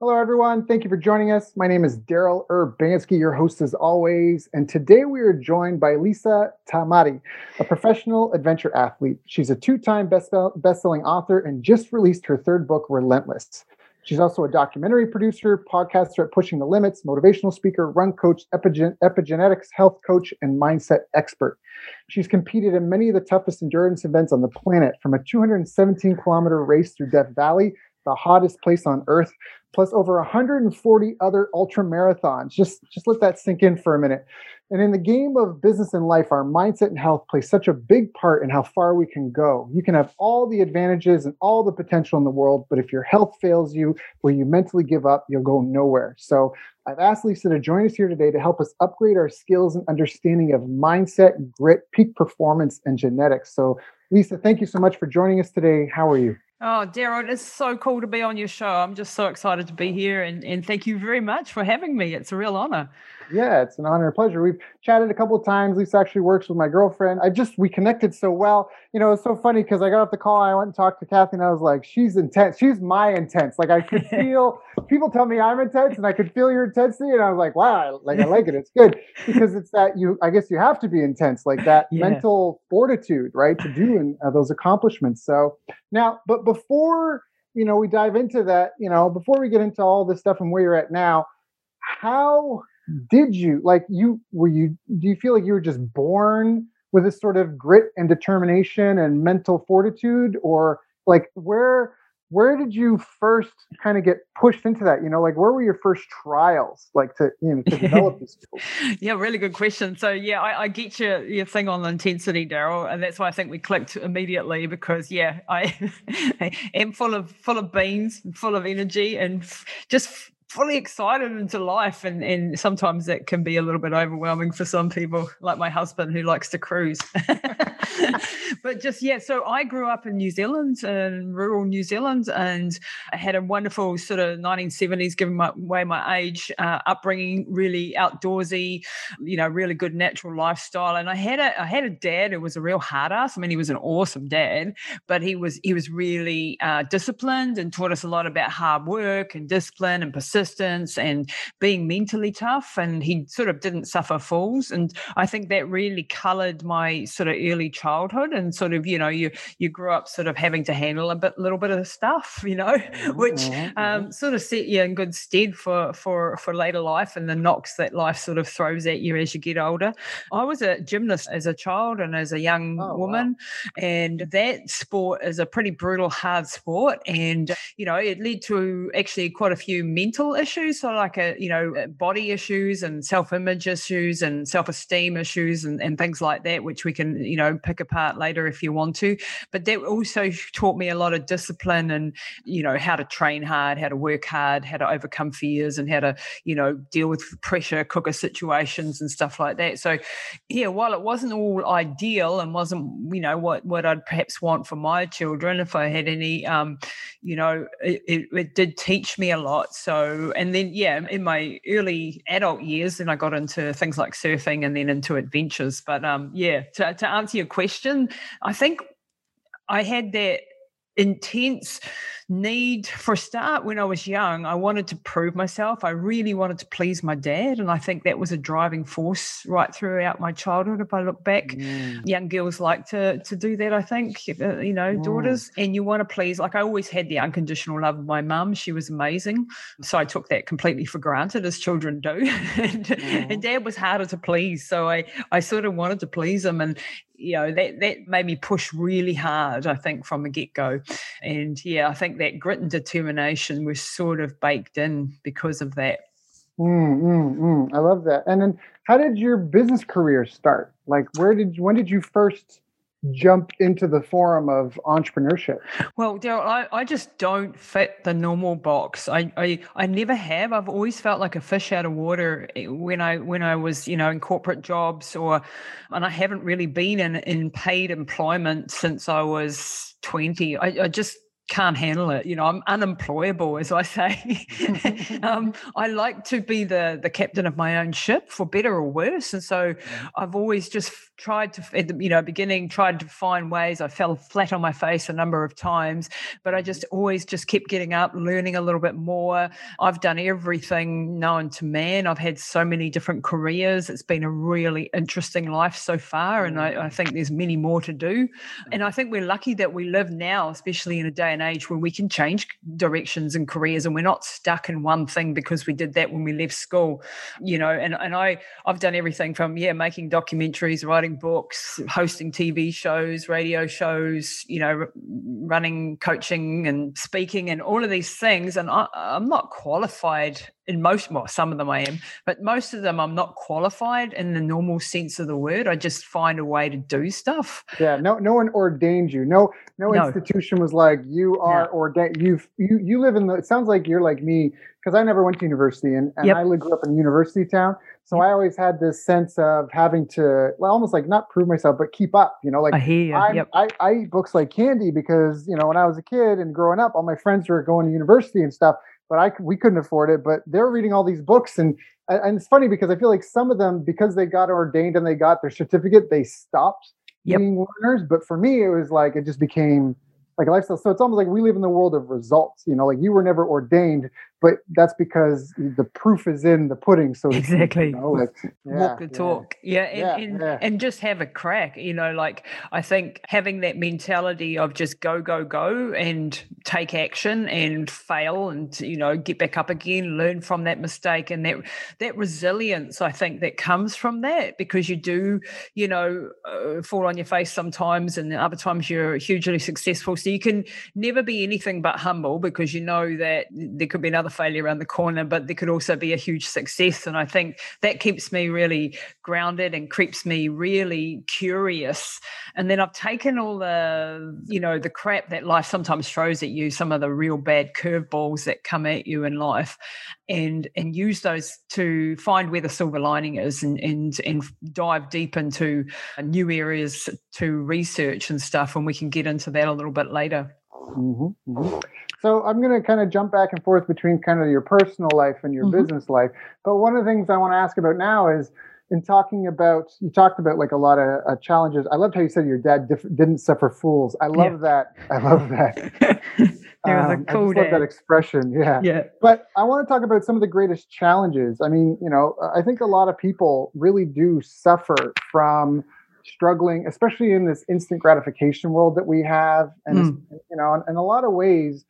Hello, everyone. Thank you for joining us. My name is Daryl Urbanski, your host as always. And today we are joined by Lisa Tamati, a professional adventure athlete. She's a two time best selling author and just released her third book, Relentless. She's also a documentary producer, podcaster at Pushing the Limits, motivational speaker, run coach, epigen- epigenetics health coach, and mindset expert. She's competed in many of the toughest endurance events on the planet, from a 217 kilometer race through Death Valley the hottest place on earth, plus over 140 other ultra marathons. Just, just let that sink in for a minute. And in the game of business and life, our mindset and health play such a big part in how far we can go. You can have all the advantages and all the potential in the world, but if your health fails you or you mentally give up, you'll go nowhere. So I've asked Lisa to join us here today to help us upgrade our skills and understanding of mindset, grit, peak performance, and genetics. So, Lisa, thank you so much for joining us today. How are you? Oh, Daryl, it's so cool to be on your show. I'm just so excited to be here and, and thank you very much for having me. It's a real honor. Yeah, it's an honor and pleasure. We've chatted a couple of times. Lisa actually works with my girlfriend. I just we connected so well. You know, it's so funny because I got off the call. I went and talked to Kathy, and I was like, "She's intense. She's my intense." Like I could feel people tell me I'm intense, and I could feel your intensity, and I was like, "Wow, I, like I like it. It's good because it's that you. I guess you have to be intense, like that yeah. mental fortitude, right, to do in, uh, those accomplishments." So now, but before you know, we dive into that. You know, before we get into all this stuff and where you're at now, how did you like you were you do you feel like you were just born with this sort of grit and determination and mental fortitude or like where where did you first kind of get pushed into that you know like where were your first trials like to you know to develop this tool? yeah really good question so yeah i, I get your your thing on the intensity daryl and that's why i think we clicked immediately because yeah i am full of full of beans full of energy and just fully excited into life and and sometimes that can be a little bit overwhelming for some people like my husband who likes to cruise. But just yeah so i grew up in new zealand in rural new zealand and i had a wonderful sort of 1970s given my way my age uh, upbringing really outdoorsy you know really good natural lifestyle. And i had a i had a dad who was a real hard ass. I mean he was an awesome dad but he was he was really uh, disciplined and taught us a lot about hard work and discipline and persistence persistence and being mentally tough. And he sort of didn't suffer fools. And I think that really colored my sort of early childhood and sort of, you know, you you grew up sort of having to handle a bit little bit of stuff, you know, which mm-hmm, um, mm-hmm. sort of set you in good stead for for for later life and the knocks that life sort of throws at you as you get older. I was a gymnast as a child and as a young oh, woman, wow. and that sport is a pretty brutal, hard sport. And you know, it led to actually quite a few mental mental issues, so like a you know body issues and self image issues and self esteem issues and, and things like that, which we can you know pick apart later if you want to. But that also taught me a lot of discipline and you know how to train hard, how to work hard, how to overcome fears, and how to you know deal with pressure cooker situations and stuff like that. So yeah, while it wasn't all ideal and wasn't you know what what I'd perhaps want for my children if I had any, um, you know, it, it, it did teach me a lot. So and then yeah, in my early adult years, then I got into things like surfing and then into adventures. But um, yeah, to, to answer your question, I think I had that intense need for a start when I was young. I wanted to prove myself. I really wanted to please my dad. And I think that was a driving force right throughout my childhood. If I look back, mm. young girls like to, to do that, I think, uh, you know, mm. daughters. And you want to please, like I always had the unconditional love of my mum. She was amazing. So I took that completely for granted, as children do. and, mm. and dad was harder to please. So I, I sort of wanted to please him. And you know that that made me push really hard i think from the get-go and yeah i think that grit and determination was sort of baked in because of that Mm, mm, mm. I love that. And then, how did your business career start? Like, where did when did you first jump into the forum of entrepreneurship? Well, Daryl, I, I just don't fit the normal box. I, I I never have. I've always felt like a fish out of water eh, when I when I was, you know, in corporate jobs or and I haven't really been in, in paid employment since I was 20. I, I just can't handle it. You know, I'm unemployable, as I say. um, I like to be the the captain of my own ship, for better or worse. And so, I've always just tried to, at the you know beginning, tried to find ways. I fell flat on my face a number of times, but I just mm-hmm. always just kept getting up, learning a little bit more. I've done everything known to man. I've had so many different careers. It's been a really interesting life so far, and I, mm-hmm. I think there's many more to do. And I mm-hmm. think we're lucky that we live now, especially in a day and age where we can change directions and careers and we're not stuck in one thing because we did that when we left school you know and, and i i've done everything from yeah making documentaries writing books hosting tv shows radio shows you know running coaching and speaking and all of these things. And I, i'm not qualified in most well some of them i am but most of them i'm not qualified in the normal sense of the word i just find a way to do stuff yeah no no one ordained you no no, no. institution was like you are no. ordained You've you you live in the it sounds like you're like me because i never went to university and, and yep. i grew up in a university town so yep. I always had this sense of having to, well, almost like not prove myself, but keep up. You know, like I, yep. I, I eat books like candy because you know when I was a kid and growing up, all my friends were going to university and stuff but I we couldn't afford it. But they're reading all these books, and and it's funny because I feel like some of them, because they got ordained and they got their certificate, they stopped yep. being learners. But for me, it was like it just became like a lifestyle. So it's almost like we live in the world of results. You know, like you were never ordained, but that's because the proof is in the pudding. So exactly, you know, like, yeah, walk the yeah. talk, yeah, and, yeah, and, yeah. and just have a crack. You know, like I think having that mentality of just go, go, go, and take action and fail, and you know, get back up again, learn from that mistake, and that that resilience. I think that comes from that because you do, you know, uh, fall on your face sometimes, and other times you're hugely successful. So you can never be anything but humble because you know that there could be another failure around the corner, but there could also be a huge success. And I think that keeps me really grounded and keeps me really curious. And then I've taken all the, you know, the crap that life sometimes throws at you, some of the real bad curveballs that come at you in life, and and use those to find where the silver lining is and and and dive deep into new areas to research and stuff. And we can get into that a little bit later. Mm-hmm, mm-hmm. So I'm going to kind of jump back and forth between kind of your personal life and your mm-hmm. business life. But one of the things I want to ask about now is in talking about you talked about like a lot of uh, challenges. I loved how you said your dad didn't suffer fools. I love yeah. that. I love that. um, cool I just love that expression. Yeah. Yeah. But I want to talk about some of the greatest challenges. I mean, you know, I think a lot of people really do suffer from struggling, especially in this instant gratification world that we have, and mm. you know, in, in a lot of ways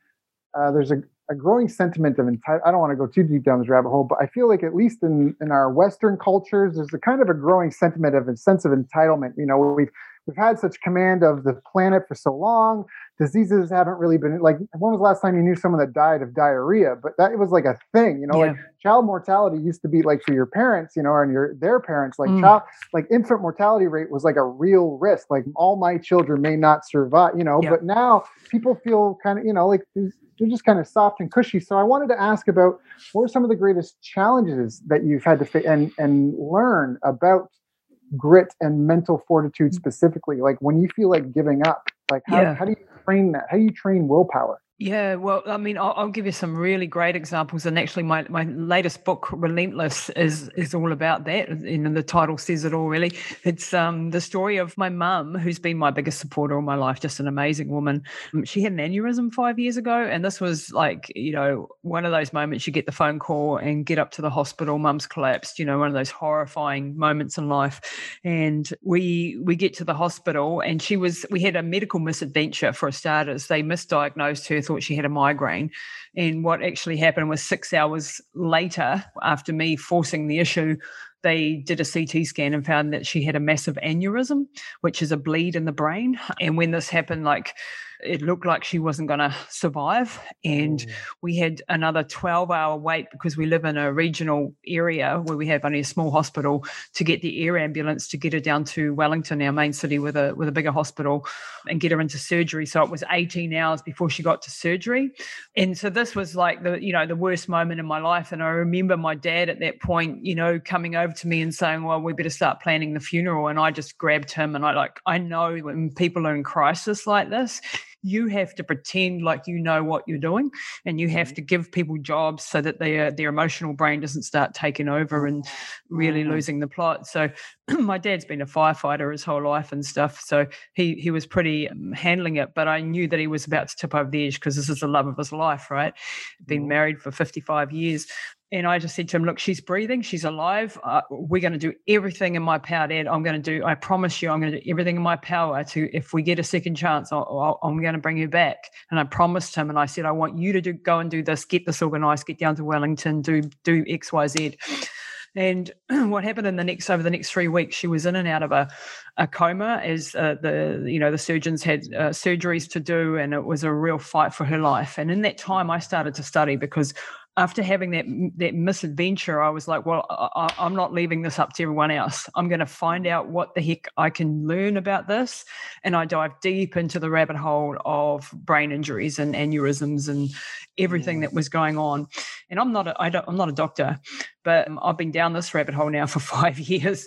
uh, there's a, a, growing sentiment of entitlement. I don't want to go too deep down this rabbit hole, but I feel like at least in, in our Western cultures, there's a kind of a growing sentiment of a sense of entitlement. You know, we've we've had such command of the planet for so long. Diseases haven't really been like. When was the last time you knew someone that died of diarrhea? But that was like a thing. You know, yeah. like child mortality used to be like for your parents, you know, and your their parents, like mm. child, like infant mortality rate was like a real risk. Like all my children may not survive. You know, yeah. but now people feel kind of, you know, like they're just kind of soft and cushy. So I wanted to ask about what are some of the greatest challenges that you've had to face and and learn about grit and mental fortitude mm. specifically. Like when you feel like giving up, like how, yeah. how do you train that? How do you train willpower? Yeah, well, I mean, I'll, I'll, give you some really great examples, and actually, my, my latest book, Relentless, is is all about that. And the title says it all. Really, it's um, the story of my mum, who's been my biggest supporter all my life, just an amazing woman. Um, she had an aneurysm five years ago, and this was like, you know, one of those moments you get the phone call and get up to the hospital. Mum's collapsed. You know, one of those horrifying moments in life. And we we get to the hospital, and she was. We had a medical misadventure for starters. They misdiagnosed her thought she had a migraine. And what actually happened was six hours later, after me forcing the issue, they did a CT scan and found that she had a massive aneurysm, which is a bleed in the brain. And when this happened, like it looked like she wasn't going to survive. And mm. we had another 12 hour wait because we live in a regional area where we have only a small hospital to get the air ambulance to get her down to Wellington, our main city, with a with a bigger hospital, and get her into surgery. So it was 18 hours before she got to surgery. And so this was like the you know the worst moment in my life. And I remember my dad at that point, you know, coming over to me and saying, "Well, we better start planning the funeral." And I just grabbed him and I like I know when people are in crisis like this, you have to pretend like you know what you're doing and you have mm-hmm. to give people jobs so that their their emotional brain doesn't start taking over and really mm-hmm. losing the plot so my dad's been a firefighter his whole life and stuff so he he was pretty um, handling it but i knew that he was about to tip over the edge because this is the love of his life right been mm-hmm. married for 55 years and I just said to him, look, she's breathing, she's alive. Uh, we're going to do everything in my power, Dad. I'm going to do, I promise you, I'm going to do everything in my power to, if we get a second chance, i am going to bring you back. And I promised him, and I said, I want you to do, go and do this, get this organized, get down to Wellington, do, do X, Y, Z. And what happened in the next over the next three weeks, she was in and out of a, a coma as uh, the you know the surgeons had uh, surgeries to do, and it was a real fight for her life. And in that time, I started to study because after having that that misadventure, I was like, well, I, am not leaving this up to everyone else. I'm going to find mm. out what the heck I can learn about this, and I dive deep into the rabbit hole of brain injuries and aneurysms and everything that mm. was going on. And I'm not a, I don't, I'm not a doctor, but um, I've been down this rabbit hole now for five years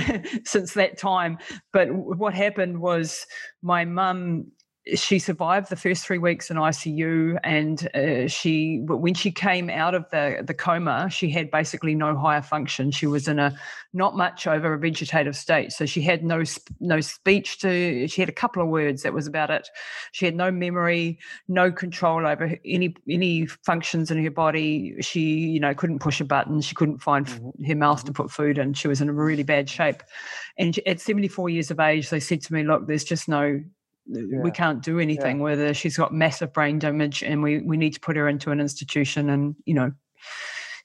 since that time. But what happened was my mum she survived the first three weeks in ICU, and uh, she, when she came out of the the coma, she had basically no higher function. She was in a not much over a vegetative state, so she had no no speech to. She had a couple of words. That was about it. She had no memory, no control over any any functions in her body. She, you know, couldn't push a button. She couldn't find mm-hmm. her mouth to mm-hmm. put food in. She was in a really bad shape. And at 74 years of age, they said to me, "Look, there's just no yeah. we can't do anything yeah. with her. She's got massive brain damage, and we we need to put her into an institution and you know.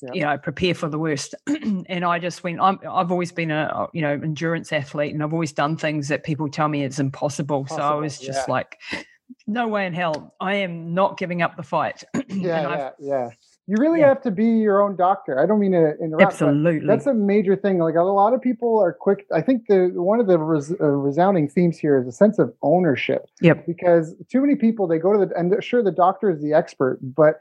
Yeah. You know, prepare for the worst. and I just went. I'm, I've always been a uh, you know endurance athlete, and I've always done things that people tell me it's impossible. So I was just like, no way in hell, I am not giving up the fight. yeah, yeah, yeah you really yeah. have to be your own doctor. I don't mean to interrupt. Absolutely, that's a major thing. Like a lot of people are quick. I think the one of the res, uh, resounding themes here is a sense of ownership. Yep. Because too many people they go to the and sure the doctor is the expert, but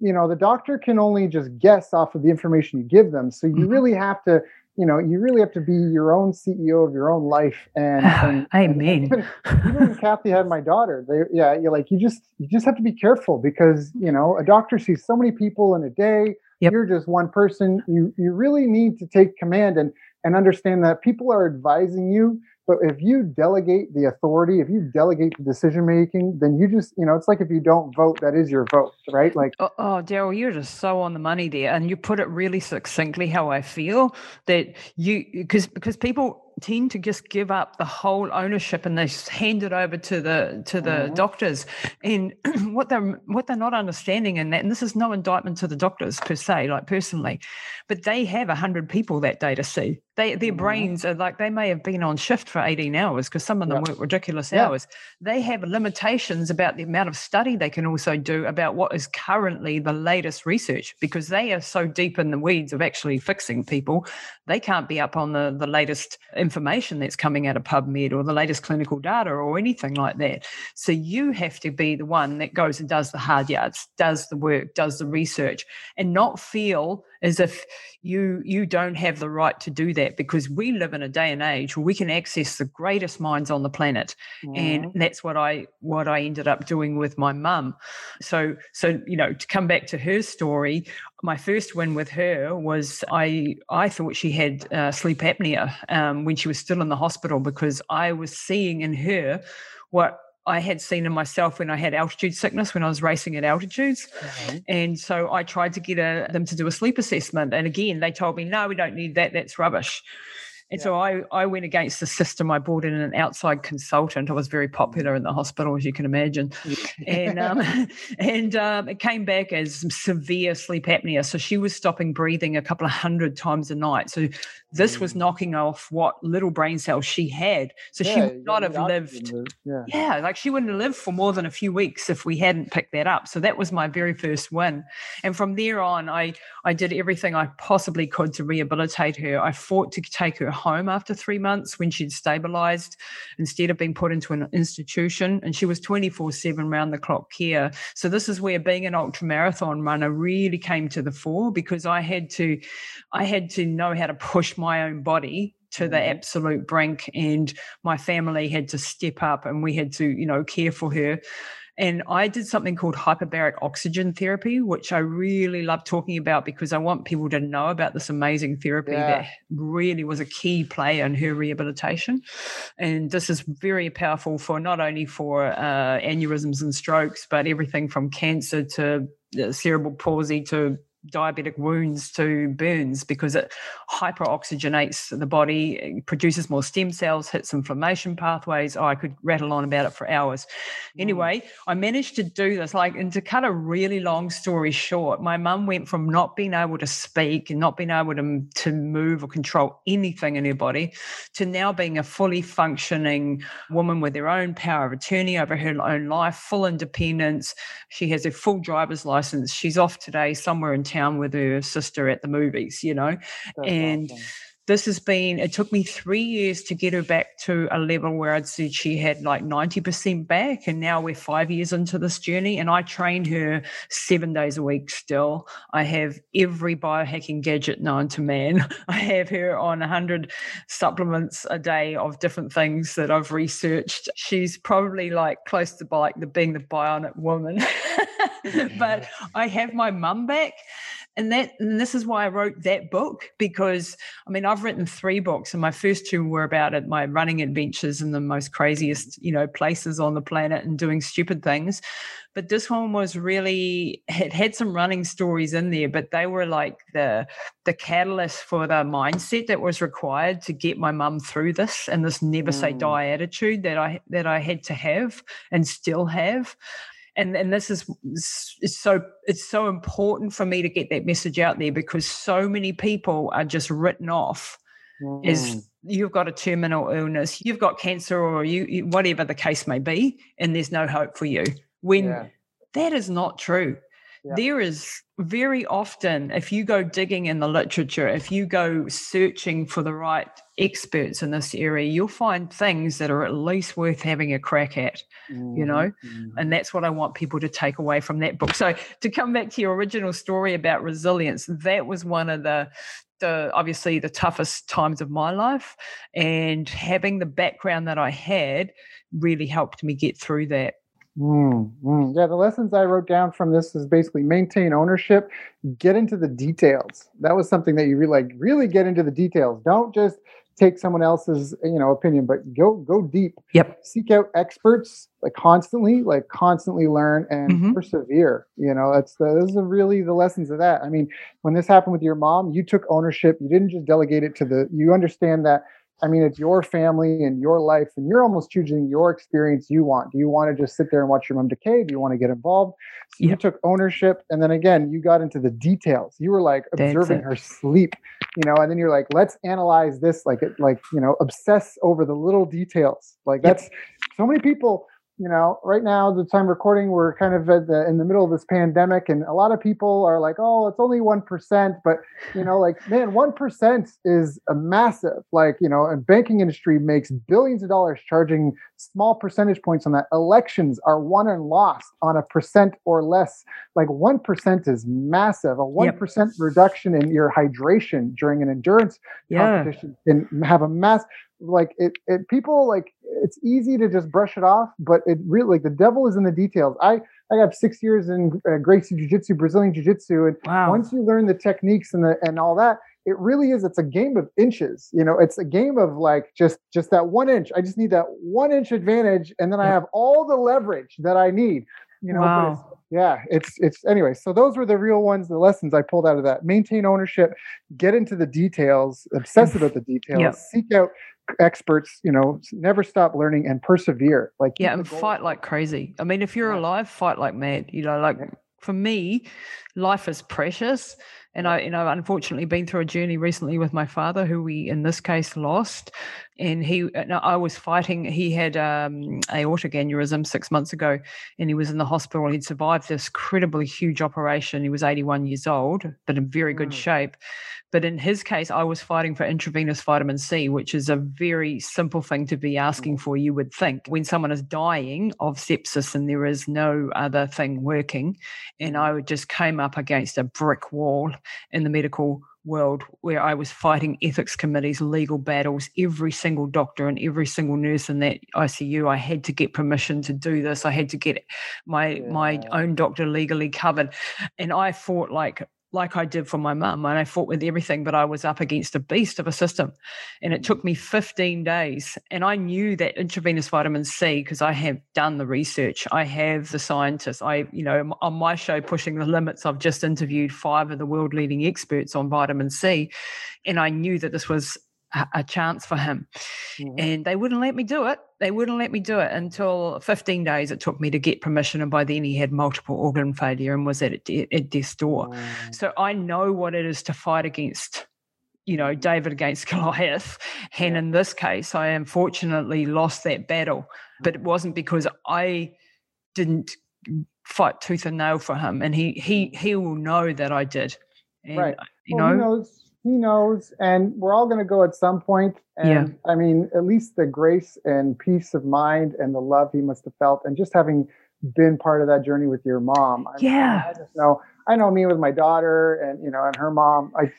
you know the doctor can only just guess off of the information you give them. So you mm-hmm. really have to you know, you really have to be your own CEO of your own life. And, and I mean, even, even when Kathy had my daughter, they, yeah, you're like, you just, you just have to be careful because, you know, a doctor sees so many people in a day. Yep. You're just one person. You, you really need to take command and, and understand that people are advising you but if you delegate the authority, if you delegate the decision making, then you just, you know, it's like if you don't vote, that is your vote, right? Like, oh, oh Daryl, you're just so on the money there, and you put it really succinctly how I feel that you because because people tend to just give up the whole ownership and they hand it over to the to the mm-hmm. doctors and what they're what they're not understanding in that and this is no indictment to the doctors per se like personally but they have 100 people that day to see they their mm-hmm. brains are like they may have been on shift for 18 hours because some of them yep. work ridiculous yep. hours they have limitations about the amount of study they can also do about what is currently the latest research because they are so deep in the weeds of actually fixing people they can't be up on the the latest information that's coming out of PubMed or the latest clinical data or anything like that. So you have to be the one that goes and does the hard yards, does the work, does the research, and not feel as if you you don't have the right to do that because we live in a day and age where we can access the greatest minds on the planet mm. and that's what i what i ended up doing with my mum so so you know to come back to her story my first win with her was i i thought she had uh, sleep apnea um, when she was still in the hospital because i was seeing in her what I had seen in myself when I had altitude sickness when I was racing at altitudes. Mm-hmm. And so I tried to get a, them to do a sleep assessment. And again, they told me, no, we don't need that. That's rubbish. And yeah. so I, I went against the system. I brought in an outside consultant. I was very popular in the hospital, as you can imagine. and um, and um, it came back as severe sleep apnea. So she was stopping breathing a couple of hundred times a night. So this was mm. knocking off what little brain cells she had. So yeah, she would not have lived. Yeah. yeah, like she wouldn't have lived for more than a few weeks if we hadn't picked that up. So that was my very first win. And from there on, I I did everything I possibly could to rehabilitate her. I fought to take her home after three months when she'd stabilized instead of being put into an institution. And she was 24 7 round the clock care. So this is where being an ultra marathon runner really came to the fore because I had to I had to know how to push my own body to the mm-hmm. absolute brink and my family had to step up and we had to you know care for her and I did something called hyperbaric oxygen therapy, which I really love talking about because I want people to know about this amazing therapy yeah. that really was a key player in her rehabilitation. And this is very powerful for not only for uh, aneurysms and strokes, but everything from cancer to uh, cerebral palsy to diabetic wounds to burns because it hyperoxygenates the body, produces more stem cells, hits inflammation pathways. Oh, I could rattle on about it for hours. Mm. Anyway, I managed to do this. Like, and to cut a really long story short, my mum went from not being able to speak and not being able to, to move or control anything in her body to now being a fully functioning woman with her own power of attorney over her own life, full independence. She has a full driver's license. She's off today somewhere in town with her sister at the movies, you know. That's and awesome. This has been, it took me three years to get her back to a level where I'd said she had like 90% back. And now we're five years into this journey. And I train her seven days a week still. I have every biohacking gadget known to man. I have her on 100 supplements a day of different things that I've researched. She's probably like close to like the being the bionic woman. but I have my mum back. And that and this is why I wrote that book because I mean I've written three books and my first two were about it, my running adventures in the most craziest you know places on the planet and doing stupid things, but this one was really it had some running stories in there, but they were like the the catalyst for the mindset that was required to get my mum through this and this never say mm. die attitude that I that I had to have and still have and and this is, is so it's so important for me to get that message out there because so many people are just written off mm. as you've got a terminal illness you've got cancer or you, you, whatever the case may be and there's no hope for you when yeah. that is not true yeah. there is very often if you go digging in the literature if you go searching for the right experts in this area you'll find things that are at least worth having a crack at mm-hmm. you know mm-hmm. and that's what i want people to take away from that book so to come back to your original story about resilience that was one of the the obviously the toughest times of my life and having the background that i had really helped me get through that Mm, mm. Yeah, the lessons I wrote down from this is basically maintain ownership, get into the details. That was something that you really like. Really get into the details. Don't just take someone else's you know opinion, but go go deep. Yep. Seek out experts like constantly, like constantly learn and mm-hmm. persevere. You know, that's the those are really the lessons of that. I mean, when this happened with your mom, you took ownership. You didn't just delegate it to the. You understand that I mean, it's your family and your life, and you're almost choosing your experience you want. Do you want to just sit there and watch your mom decay? Do you want to get involved? So you took ownership, and then again, you got into the details. You were like observing her sleep, you know, and then you're like, let's analyze this, like, it, like you know, obsess over the little details. Like that's yep. so many people you know, right now, the time recording, we're kind of the, in the middle of this pandemic, and a lot of people are like, "Oh, it's only one percent," but you know, like, man, one percent is a massive. Like, you know, and banking industry makes billions of dollars charging small percentage points on that. Elections are won and lost on a percent or less. Like, one percent is massive. A one yep. reduction in your hydration during an endurance yeah. competition can have a mass like it, it people like it's easy to just brush it off but it really like the devil is in the details. I i have six years in uh, gracie jiu-jitsu brazilian jiu-jitsu and wow. once you learn the techniques and the and all that it really is it's a game of inches you know? It's a game of like just just that one inch. I just need that one inch advantage and then i have all the leverage that i need you know, wow. it's, yeah, it's it's anyway. So those were the real ones, the lessons I pulled out of that. Maintain ownership, get into the details, obsess about the details, yep. seek out experts you know never stop learning and persevere like yeah and fight like crazy i mean if you're alive fight like mad you know like for me life is precious and I, you know, unfortunately been through a journey recently with my father, who we in this case lost. And he, I was fighting. He had um, aortic aneurysm six months ago, and he was in the hospital. He'd survived this incredibly huge operation. He was 81 years old, but in very good mm. shape. But in his case, I was fighting for intravenous vitamin C, which is a very simple thing to be asking for, you would think, when someone is dying of sepsis and there is no other thing working. And I just came up against a brick wall in the medical world where I was fighting ethics committees, legal battles, every single doctor and every single nurse in that ICU. I had to get permission to do this. I had to get my yeah. my own doctor legally covered. And I fought like like I did for my mum, and I fought with everything, but I was up against a beast of a system. And it took me 15 days. And I knew that intravenous vitamin C, because I have done the research, I have the scientists. I, you know, on my show, Pushing the Limits, I've just interviewed five of the world leading experts on vitamin C. And I knew that this was a, chance for him. Mm-hmm. And they wouldn't let me do it. They wouldn't let me do it until 15 days it took me to get permission. And by then he had multiple organ failure and was at, at death's door. Mm. So I know what it is to fight against you know, David against Goliath. And in this case, I unfortunately lost that battle. But it wasn't because I didn't fight tooth and nail for him. And he he he will know that I did. And, right. You well, know, he knows and we're all going to go at some point and yeah. i mean at least the grace and peace of mind and the love he must have felt and just having been part of that journey with your mom. I, yeah. I, I just know i know me with my daughter and you know and her mom. I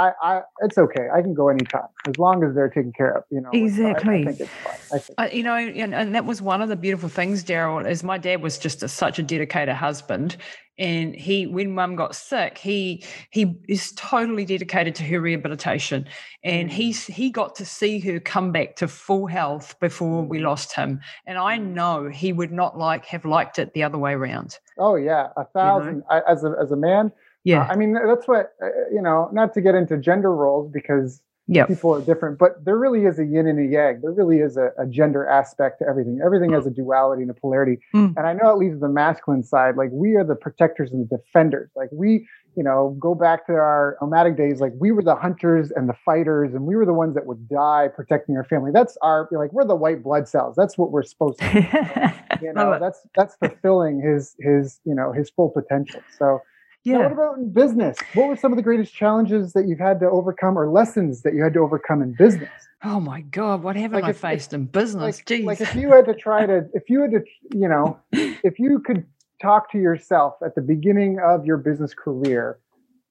I, I, it's okay. I can go anytime as long as they're taken care of. You know, exactly. I, I think it's fine. I think. Uh, you know, and, and, that was one of the beautiful things, Daryl, is my dad was just a, such a dedicated husband, and he, when Mum got sick, he he is totally dedicated to her rehabilitation, and mm. he's he got to see her come back to full health before we mm. lost him, and I mm. know he would not like have liked it the other way around. Oh yeah, a thousand. You know? I, as a as a man yeah. Uh, I mean, that's what, uh, you know, not to get into gender roles because yep. people are different, but there really is a yin and a yang. There really is a, a gender aspect to everything. Everything has a duality and a polarity. Mm. And I know it leaves the masculine side. Like we are the protectors and the defenders. Like we, you know, go back to our nomadic days. Like we were the hunters and the fighters, and we were the ones that would die protecting our family. That's our like we're the white blood cells. That's what we're supposed to. you know, that's that's fulfilling his his you know his full potential. So yeah. Now, what about in business? What were some of the greatest challenges that you've had to overcome or lessons that you had to overcome in business? Oh my God, what haven't like I if, faced in business? Like, Jeez. like if you had to try to, if you had to, you know, if you could talk to yourself at the beginning of your business career,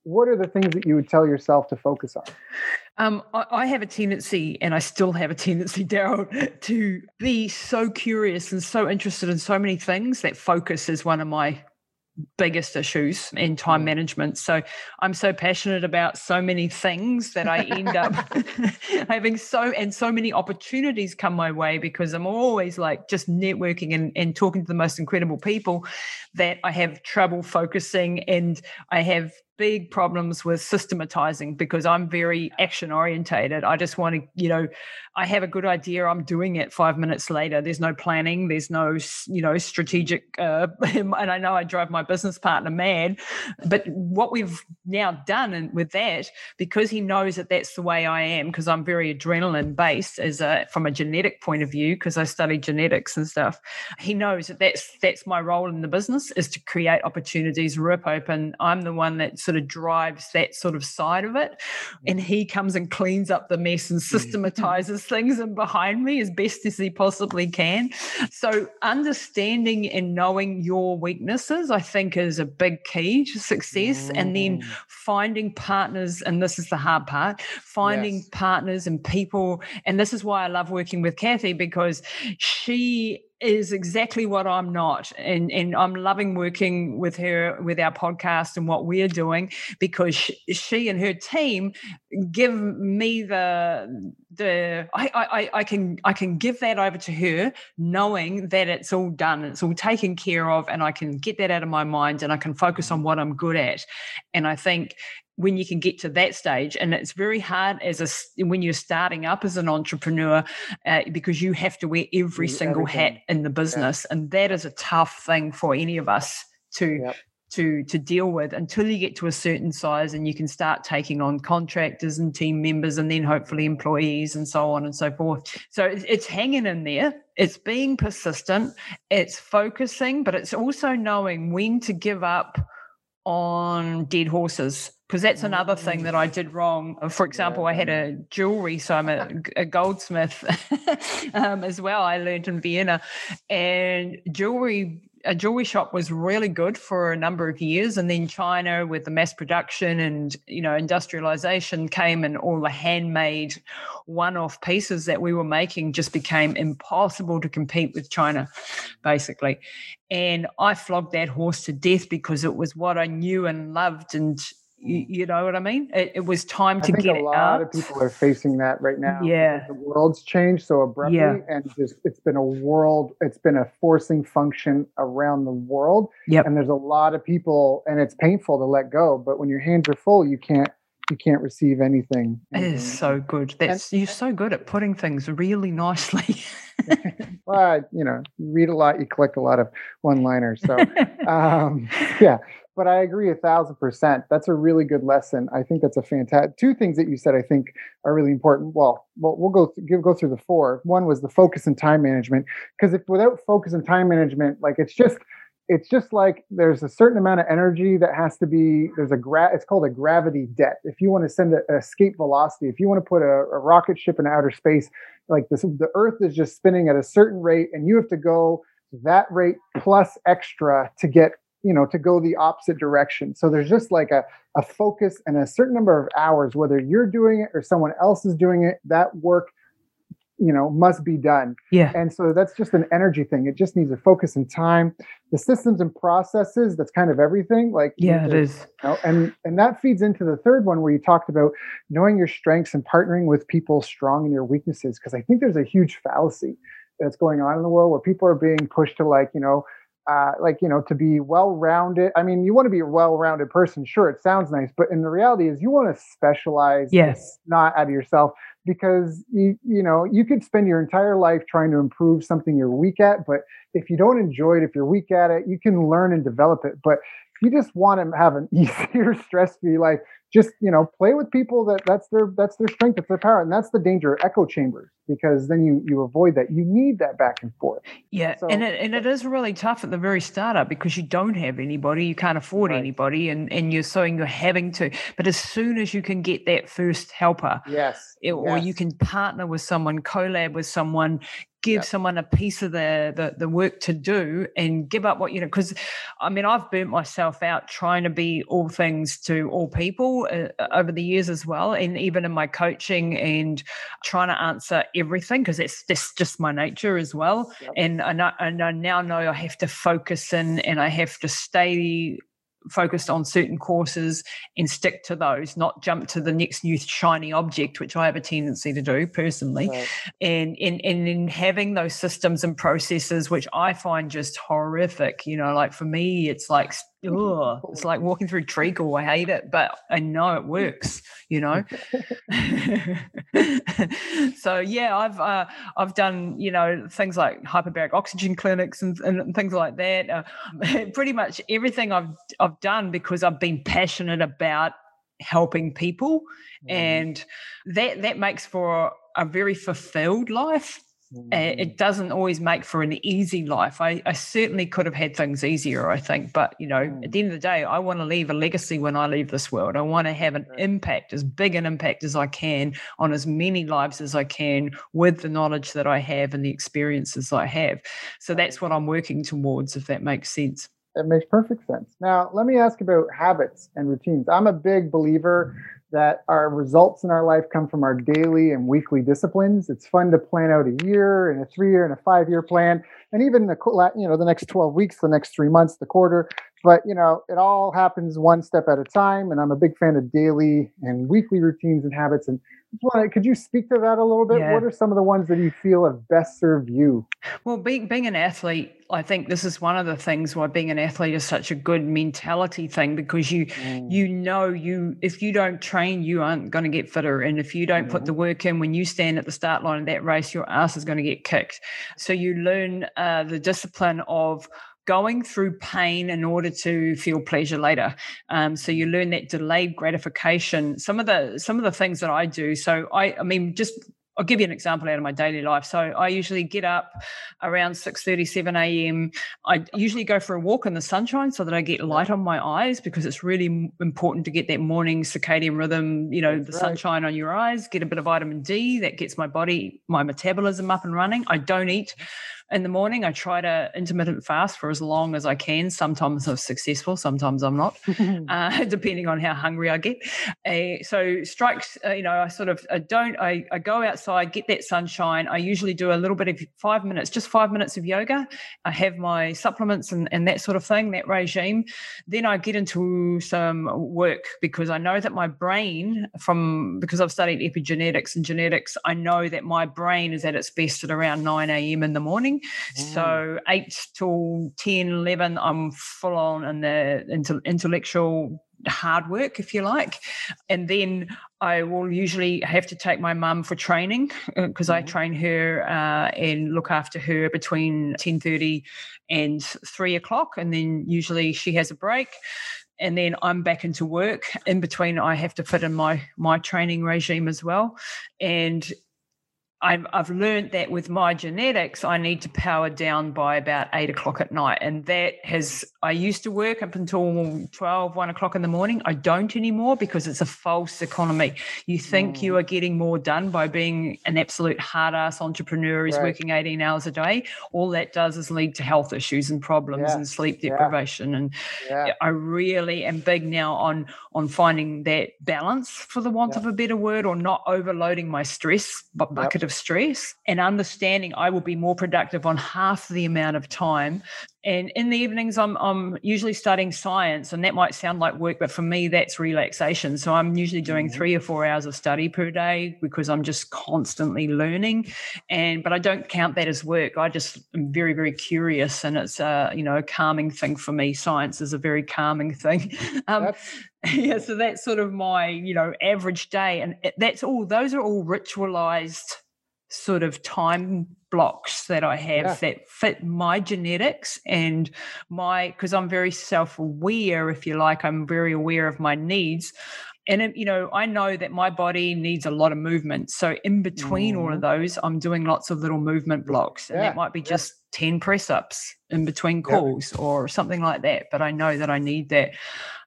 what are the things that you would tell yourself to focus on? Um, I, I, have a tendency, and I still have a tendency, Daryl, to be so curious and so interested in so many things that focus is one of my biggest issues in time mm. management. So I'm so passionate about so many things that I end up having so and so many opportunities come my way because I'm always like just networking and, and talking to the most incredible people that I have trouble focusing and I have big problems with systematizing because I'm very action orientated. I just want to, you know, I have a good idea. I'm doing it five minutes later. There's no planning. There's no, you know, strategic. Uh, and I know I drive my business partner mad. But what we've now done and with that, because he knows that that's the way I am, because I'm very adrenaline based as a from a genetic point of view, because I study genetics and stuff. He knows that that's that's my role in the business is to create opportunities, rip open. I'm the one that sort of drives that sort of side of it, and he comes and cleans up the mess and systematizes things in behind me as best as he possibly can. So, understanding and knowing your weaknesses, I think, is a big key to success. And then mm. finding partners, and this is the hard part finding yes. partners and people. And this is why I love working with Kathy because she is exactly what I'm not. And, and I'm loving working with her with our podcast and what we're doing because she, she and her team give me the the I, I I can I can give that over to her knowing that it's all done, it's all taken care of, and I can get that out of my mind and I can focus on mm-hmm. what I'm good at. And I think when you can get to that stage and it's very hard as a when you're starting up as an entrepreneur uh, because you have to wear every single hat in the business yeah. and that is a tough thing for any of us to yep. to to deal with until you get to a certain size and you can start taking on contractors and team members and then hopefully employees and so on and so forth so it's, it's hanging in there it's being persistent it's focusing but it's also knowing when to give up on dead horses because that's another thing that I mm. did wrong. For example, I had a jewelry, so I'm a, a goldsmith um, as well. I learned in Vienna, and jewelry. A jewelry shop was really good for a number of years, and then China, with the mass production and you know industrialization, came, and all the handmade, one-off pieces that we were making just became impossible to compete with China, basically. And I flogged that horse to death because it was what I knew and loved, and you, you know what I mean? It, it was time to get out. a lot out. of people are facing that right now. Yeah, the world's changed so abruptly, yeah. and just it's been a world. It's been a forcing function around the world. Yep. and there's a lot of people, and it's painful to let go. But when your hands are full, you can't you can't receive anything. It is so good. That's and, you're so good at putting things really nicely. well, you know, you read a lot, you collect a lot of one-liners. So, um, yeah, but I agree a thousand percent. That's a really good lesson. I think that's a fantastic. Two things that you said I think are really important. Well, we'll, go th- go through the four. One was the focus and time management because if without focus and time management, like it's just it's just like there's a certain amount of energy that has to be there's a gra- it's called a gravity debt if you want to send a, escape velocity if you want to put a, a, rocket ship in outer space like this the earth is just spinning at a certain rate and you have to go that rate plus extra to get you know to go the opposite direction. So there's just like a, a focus and a certain number of hours whether you're doing it or someone else is doing it that work you know must be done. Yeah. And so that's just an energy thing. It just needs a focus and time. The systems and processes that's kind of everything like yeah it is. you know, and and that feeds into the third one where you talked about knowing your strengths and partnering with people strong in your weaknesses because i think there's a huge fallacy that's going on in the world where people are being pushed to like you know uh, like you know to be well rounded i mean you want to be a well rounded person sure it sounds nice but in the reality is you want to specialize yes. not out of yourself because you you know you could spend your entire life trying to improve something you're weak at but if you don't enjoy it if you're weak at it you can learn and develop it but if you just want to have an easier stress free life just you know play with people that that's their that's their strength that's their power and that's the danger echo chambers because then you you avoid that you need that back and forth yeah so, and it, and it is really tough at the very startup because you don't have anybody you can't afford right. anybody and and you're so you're having to but as soon as you can get that first helper yes, it, or yes. you can partner with someone collab with someone give yep. someone a piece of the, the, the work to do and give up what you know because i mean i've burnt myself out trying to be all things to all people uh, over the years as well and even in my coaching and trying to answer everything because it's just just my nature as well yep. and I, know, and I now know i have to focus in and i have to stay focused on certain courses and stick to those, not jump to the next new shiny object, which I have a tendency to do personally. Right. And, and and in having those systems and processes, which I find just horrific, you know, like for me, it's like Ugh, it's like walking through treacle. I hate it, but I know it works. You know. so yeah, I've uh, I've done you know things like hyperbaric oxygen clinics and, and things like that. Uh, pretty much everything I've I've done because I've been passionate about helping people, mm. and that that makes for a very fulfilled life it doesn't always make for an easy life. I, I, certainly could have had things easier, I think. But, you know, mm. at the end of the day, I want to leave a legacy when I leave this world. I want to have an impact, as big an impact as I can on as many lives as I can with the knowledge that I have and the experiences I have. So that's what I'm working towards, if that makes sense. It makes perfect sense. Now, let me ask about habits and routines. I'm a big believer that our results in our life come from our daily and weekly disciplines. It's fun to plan out a year and a three year and a five year plan, and even the you know the next twelve weeks, the next three months, the quarter. But you know, it all happens one step at a time. And I'm a big fan of daily and weekly routines and habits. And could you speak to that a little bit? Yeah. What are some of the ones that you feel have best served you? Well, being being an athlete, I think this is one of the things why being an athlete is such a good mentality thing because you mm. you know you if you don't train, you aren't going to get fitter, and if you don't mm-hmm. put the mm-hmm. work in when you stand at the start line of that race, your ass is going to get kicked. So you learn uh, the discipline of going through pain in order to feel pleasure later. Um, so you learn that delayed gratification. Some of the some of the things that I do. So I I mean just I'll give you an example out of my daily life. So I usually get up around 6 37 a.m. I usually go for a walk in the sunshine so that I get light on my eyes because it's really important to get that morning circadian rhythm, you know, That's the right. sunshine on your eyes, get a bit of vitamin D that gets my body, my metabolism up and running. I don't eat in the morning. I try to intermittent fast for as long as I can. Sometimes I'm successful, sometimes I'm not, uh, depending on how hungry I get. Uh, so strikes, uh, you know, I sort of I don't. I, I go outside, get that sunshine. I usually do a little bit of five minutes, just five minutes of yoga. I have my supplements and, and that sort of thing, that regime. Then I get into some work because I know that my brain, from because I've studied epigenetics and genetics, I know that my brain is at its best at around 9 a.m. in the morning. Mm. So 8 till 10, 11, I'm full on in the intellectual hard work, if you like. And then I will usually have to take my mum for training because uh, mm-hmm. I train her uh, and look after her between 10.30 and 3 o'clock. And then usually she has a break and then I'm back into work. In between, I have to fit in my my training regime as well. And I've, I've learned that with my genetics, I need to power down by about eight o'clock at night. And that has, I used to work up until 12, one o'clock in the morning. I don't anymore because it's a false economy. You think mm. you are getting more done by being an absolute hard ass entrepreneur who's right. working 18 hours a day. All that does is lead to health issues and problems yeah. and sleep deprivation. Yeah. And yeah. I really am big now on, on finding that balance, for the want of a better word, or not overloading my stress bucket yep. of of stress and understanding I will be more productive on half the amount of time. And in the evenings I'm, I'm usually studying science and that might sound like work but for me that's relaxation. So i'm usually doing mm-hmm. three or four hours of study per day because i'm just constantly learning. And but i don't count that as work. I just am very very curious and it's a you know a calming thing for me. Science is a very calming thing. Um, yeah so that's sort of my you know average day. And that's all those are all ritualized sort of time blocks that I have yeah. that fit my genetics and my because I'm very self-aware, if you like, I'm very aware of my needs. And you know, I know that my body needs a lot of movement. So in between mm. all of mm-hmm. those, I'm doing lots of little movement blocks. And yeah. that might be just yeah. 10 press-ups in between calls or something like that. But I know that I need that.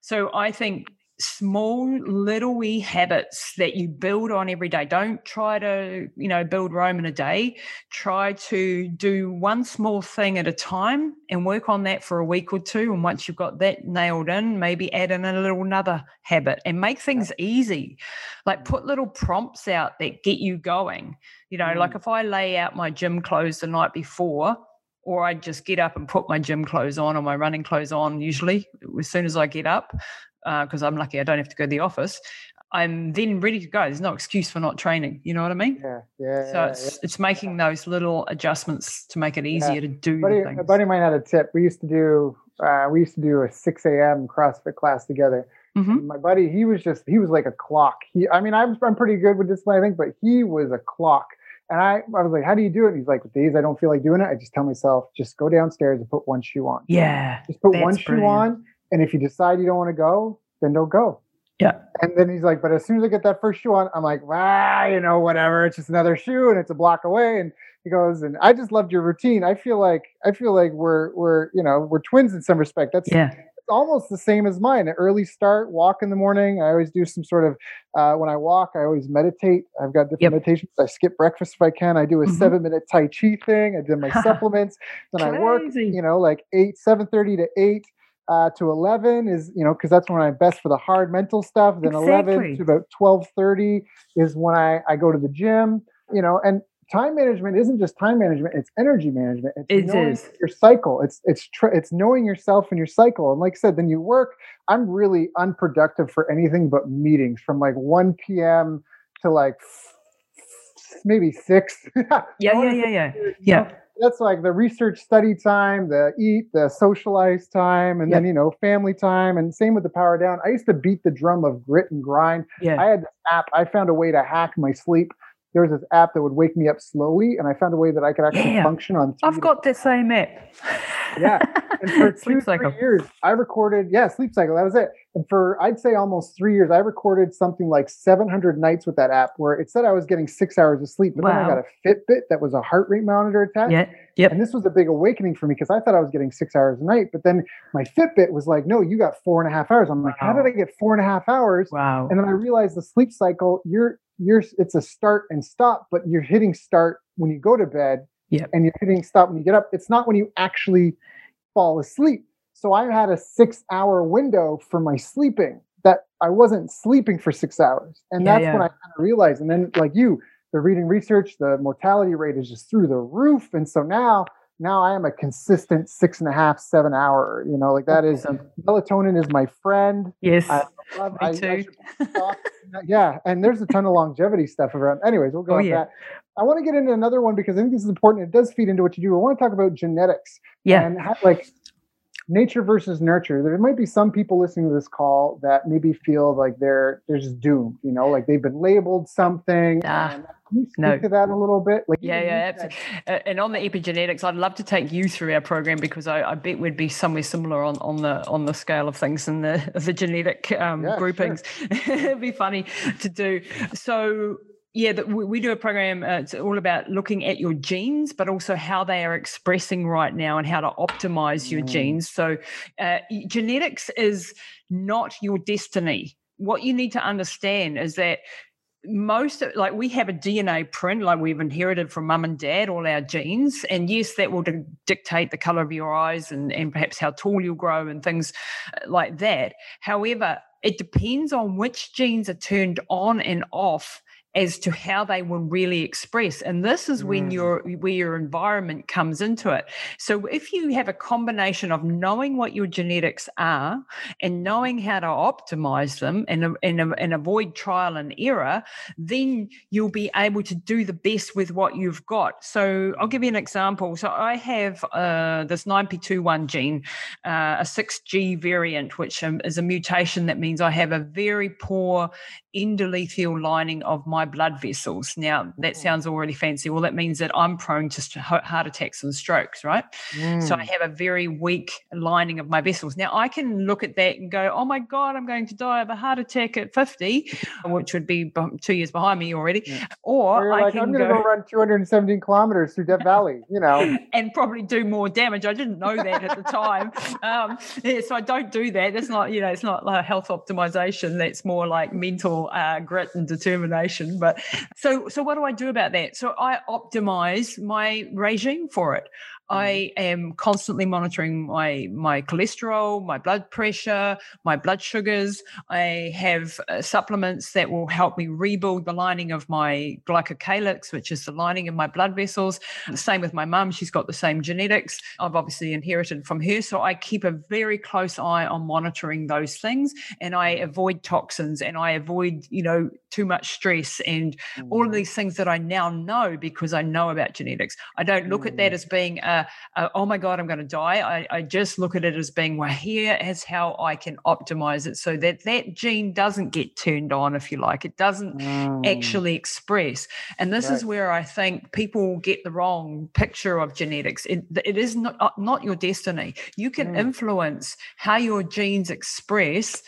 So I think small little wee habits that you build on every day. Don't try to you know build rome in a day. Try to do one small thing at a time and work on that for a week or two. And once you've got that nailed in maybe add in a little another habit and make things easy. Like put little prompts out that get you going. You know mm. like if i lay out my gym clothes the night before or I just get up and put my gym clothes on or my running clothes on usually as soon as I get up because uh, I'm lucky I don't have to go to the office. I'm then ready to go. There's no excuse for not training. You know what I mean? Yeah, yeah. So it's yeah. it's making those little adjustments to make it easier yeah. to do. Buddy, a buddy of mine had a tip. We used to do uh, we used to do a 6 a.m. CrossFit class together. Mm-hmm. My buddy, he was just he was like a clock. He, I mean, I'm I'm pretty good with discipline, I think, but he was a clock. And I, I was like, how do you do it? And he's like, days I don't feel like doing it, I just tell myself, just go downstairs and put one shoe on. Yeah. Just put one shoe on. And if you decide you don't want to go, then don't go. Yeah. And then he's like, but as soon as I get that first shoe on, I'm like, ah, you know, whatever. It's just another shoe and it's a block away. And he goes, and I just loved your routine. I feel like I feel like we're we're you know we're twins in some respect. That's yeah. Almost the same as mine. An early start, walk in the morning. I always do some sort of uh, when I walk. I always meditate. I've got different yep. meditations. I skip breakfast if I can. I do a mm-hmm. seven minute Tai Chi thing. I do my supplements. Then I work. You know, like eight, seven thirty to eight uh, to 11 is you know because that's when i'm best for the hard mental stuff. Then exactly. 11 to about 12.30 is when I, I go to the gym you know and time management isn't just time management it's energy management. It's it knowing is. your cycle. It's it's tr- it's knowing yourself and your cycle. And like i said then you work. I'm really unproductive for anything but meetings from like 1 p.m to like maybe 6 yeah yeah yeah yeah. yeah that's like the research study time, the eat, the socialize time, and then you know family time, and same with the power down. I used to beat the drum of grit and grind. Yeah. I had this app. I found a way to hack my sleep. There was this app that would wake me up slowly, and I found a way that I could actually yeah. function on. I've got the same app. yeah, and for two, three years, I recorded. Yeah, sleep cycle. That was it. And for I'd say almost three years, I recorded something like 700 nights with that app, where it said I was getting six hours of sleep, but wow. then I got a Fitbit that was a heart rate monitor attached. Yeah. Yep. And this was a big awakening for me because I thought I was getting six hours a night, but then my Fitbit was like, "No, you got four and a half hours." I'm like, wow. "How did I get four and a half hours?" Wow. And then I realized the sleep cycle. You're you're it's a start and stop, but you're hitting start when you go to bed, yep. and you're hitting stop when you get up. It's not when you actually fall asleep. So I had a six hour window for my sleeping that I wasn't sleeping for six hours. And yeah, that's yeah. when I kind of realized. And then, like you, the reading research, the mortality rate is just through the roof. And so now, now I am a consistent six and a half, seven hour. You know, like that is melatonin is my friend. Yes, I love, me I, too. I yeah, and there's a ton of longevity stuff around. Anyways, we'll go oh, yeah. that. I want to get into another one because I think this is important. It does feed into what you do. I want to talk about genetics. Yeah, and how, like nature versus nurture. There might be some people listening to this call that maybe feel like they're they're just doomed. You know, like they've been labeled something. Ah, can you speak no. to that a little bit? Like, yeah, yeah, absolutely. Uh, and on the epigenetics, I'd love to take you through our program because I, I, bet we'd be somewhere similar on, on the on the scale of things and the the genetic um, yeah, groupings. Sure. It'd be funny to do. So yeah, that we do a program. Uh, it's all about looking at your genes, but also how they are expressing right now and how to optimize your mm. genes. So, uh, genetics is not your destiny. What you need to understand is that most of, like we have a DNA print, like we've inherited from mum and dad, all our genes. And yes, that will di- dictate the color of your eyes and, and perhaps how tall you'll grow and things uh, like that. However, it depends on which genes are turned on and off as to how they will really express and this is when mm. your where your environment comes into it. So if you have a combination of knowing what your genetics are and knowing how to optimize them and, and, and avoid trial and error then you'll be able to do the best with what you've got. So i'll give you an example. So i have uh, this 9p21 gene uh, a 6g variant which um, is a mutation that means i have a very poor endothelial lining of my blood vessels. Now, that mm. sounds already fancy. Well, that means that I'm prone to heart attacks and strokes, right? Mm. So I mm. have a very weak lining of my vessels. Now, I can look at that and go, oh my God, I'm going to die of a heart attack at 50, which would be two years behind me already. Yeah. Or, or I like, can I'm going to go, go run 217 kilometers through Death Valley, you know. and probably do more damage. I didn't know that at the time. Um, yeah, so I don't do that. That's not, you know, it's not like health optimization. That's more like mental uh, grit and determination. But so, so what do I do about that? So I optimize my regime for it. I mm-hmm. am constantly monitoring my my cholesterol, my blood pressure, my blood sugars. I have uh, supplements that will help me rebuild the lining of my glycocalyx, which is the lining of my blood vessels. The same with my mum; she's got the same genetics. I've obviously inherited from her, so I keep a very close eye on monitoring those things, and I avoid toxins and I avoid, you know, too much stress and mm. all of mm-hmm. these things that I now know because I know about genetics. I don't look mm. at that mm. as being a uh, oh my God, I'm going to die. I, I, just look at it as being, well, here is how I can optimize it so that that gene doesn't get turned on, if you like. It doesn't mm. actually express. And this right. is where I think people get the wrong picture of genetics. It, it is not, not your destiny. You can mm. influence how your genes express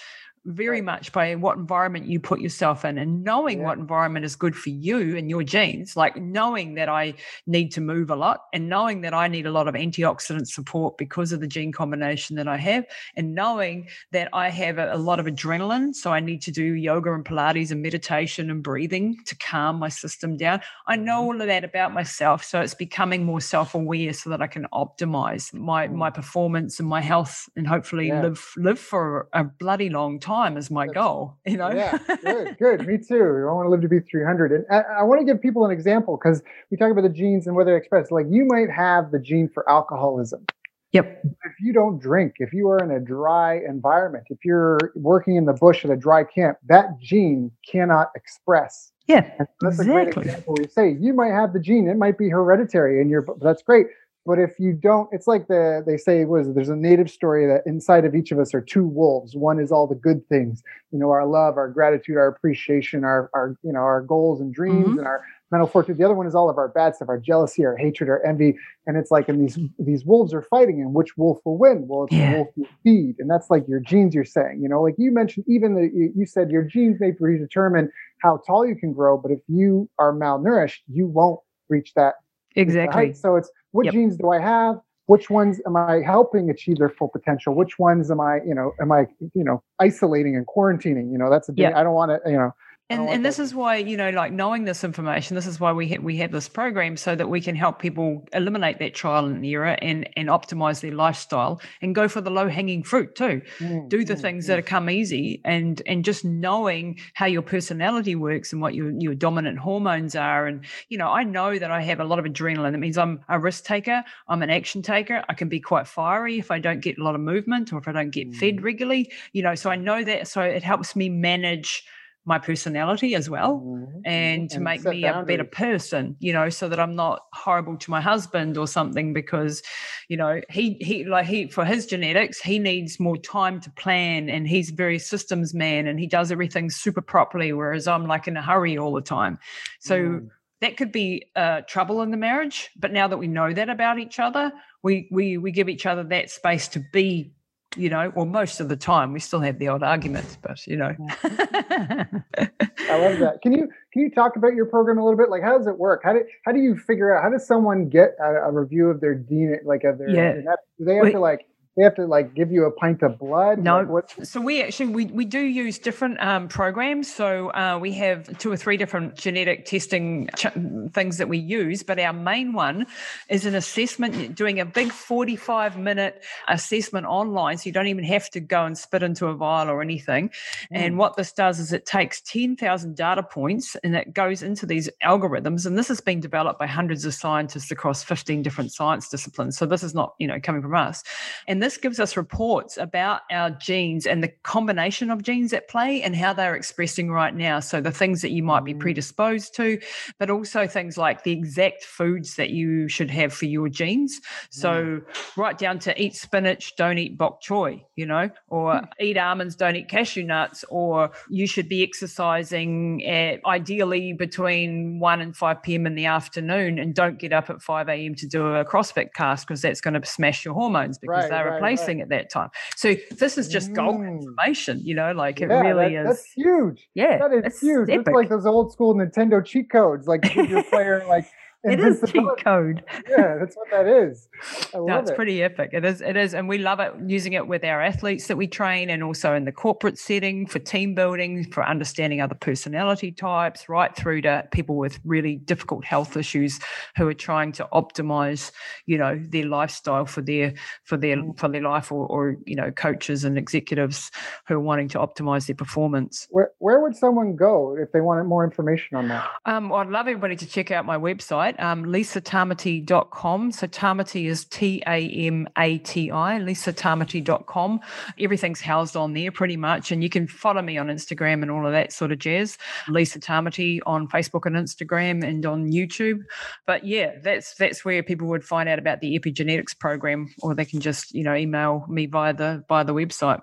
very right. much by what environment you put yourself in and knowing yeah. what environment is good for you and your genes, like knowing that I need to move a lot and knowing that I need a lot of antioxidant support because of the gene combination that I have, and knowing that I have a, a lot of adrenaline. So I need to do yoga and Pilates and meditation and breathing to calm my system down. I know mm-hmm. all of that about myself. So it's becoming more self aware so that I can optimize my, my mm. performance and my health and hopefully yeah. live live for a bloody long time is my That's, goal. You know. Yeah, good, good. Me too. I want to live to be 300, and I, I want to give people an example because we talk about the genes and whether they're expressed. Like you might have the gene for alcoholism. Yep. If you don't drink, if you are in a dry environment, if you're working in the bush at a dry camp, that gene cannot express. Yeah, that's exactly. a great example. You say you might have the gene; it might be hereditary, and you're that's great. But if you don't, it's like the they say was there's a native story that inside of each of us are two wolves. One is all the good things, you know, our love, our gratitude, our appreciation, our our you know our goals and dreams, mm-hmm. and our mental fortitude. The other one is all of our bad stuff, our jealousy, our hatred, our envy. And it's like, and these these wolves are fighting, and which wolf will win? Well, it's yeah. the wolf you feed, and that's like your genes. You're saying, you know, like you mentioned, even the you said your genes may predetermine how tall you can grow, but if you are malnourished, you won't reach that exactly. So it's what yep. genes do I have? Which ones am I helping achieve their full potential? Which ones am I, you know, am I, you know, isolating and quarantining? You know, that's a yep. I don't want to, you know, and and this is why you know like knowing this information this is why we ha- we have this program so that we can help people eliminate that trial and error and and optimize their lifestyle and go for the low hanging fruit too. Mm, do the mm, things mm. that come easy and and just knowing how your personality works and what your your dominant hormones are. And you know I know that I have a lot of adrenaline. It means I'm a risk taker I'm an action taker I can be quite fiery if I don't get a lot of movement or if I don't get mm. fed regularly you know so I know that so it helps me manage my personality as well mm-hmm. and to and make me boundaries. a better person you know so that i'm not horrible to my husband or something because you know he he like he for his genetics he needs more time to plan and he's very systems man and he does everything super properly whereas i'm like in a hurry all the time so mm. that could be uh, trouble in the marriage but now that we know that about each other we we we give each other that space to be you know, well, most of the time we still have the odd arguments, but you know. I love that. Can you can you talk about your program a little bit? Like, how does it work? How do how do you figure out how does someone get a, a review of their DNA, like of their? Yeah. Do they have to like they have to like give you a pint of blood? No. Like so we actually we, we do use different um, programs. So uh, we have two or three different genetic testing ch- things that we use but our main one is an assessment doing a big 45 minute assessment online so you don't even have to go and spit into a vial or anything. Mm. and what this does is it takes 10,000 data points and it goes into these algorithms and this has been developed by hundreds of scientists across 15 different science disciplines. So this is not you know coming from us. And this gives us reports about our genes and the combination of genes at play and how they're expressing right now. So, the things that you might be mm. predisposed to, but also things like the exact foods that you should have for your genes. So, mm. right down to eat spinach, don't eat bok choy, you know, or mm. eat almonds, don't eat cashew nuts, or you should be exercising at ideally between 1 and 5 p.m. in the afternoon and don't get up at 5 a.m. to do a CrossFit cast because that's going to smash your hormones because right, they're replacing right. at that time. So this is just gold mm. information, you know, like it yeah, really that, is. That's huge. Yeah, that is huge. Epic. It's like those old school Nintendo cheat codes, like your player like it is cheat code. yeah, that's what that is. no, it's it. pretty epic. It is. It is, and we love it using it with our athletes that we train, and also in the corporate setting for team building, for understanding other personality types, right through to people with really difficult health issues who are trying to optimize, you know, their lifestyle for their for their mm. for their life, or, or you know, coaches and executives who are wanting to optimize their performance. Where where would someone go if they wanted more information on that? Um, I'd love everybody to check out my website website, um, lisatamati.com. So Tamati is T A M A T I, lisatamati.com. Everything's housed on there pretty much. And you can follow me on Instagram and all of that sort of jazz. Lisa Tamati on Facebook and Instagram and on YouTube. But yeah, that's that's where people would find out about the epigenetics program, or they can just, you know, email me via the via the website.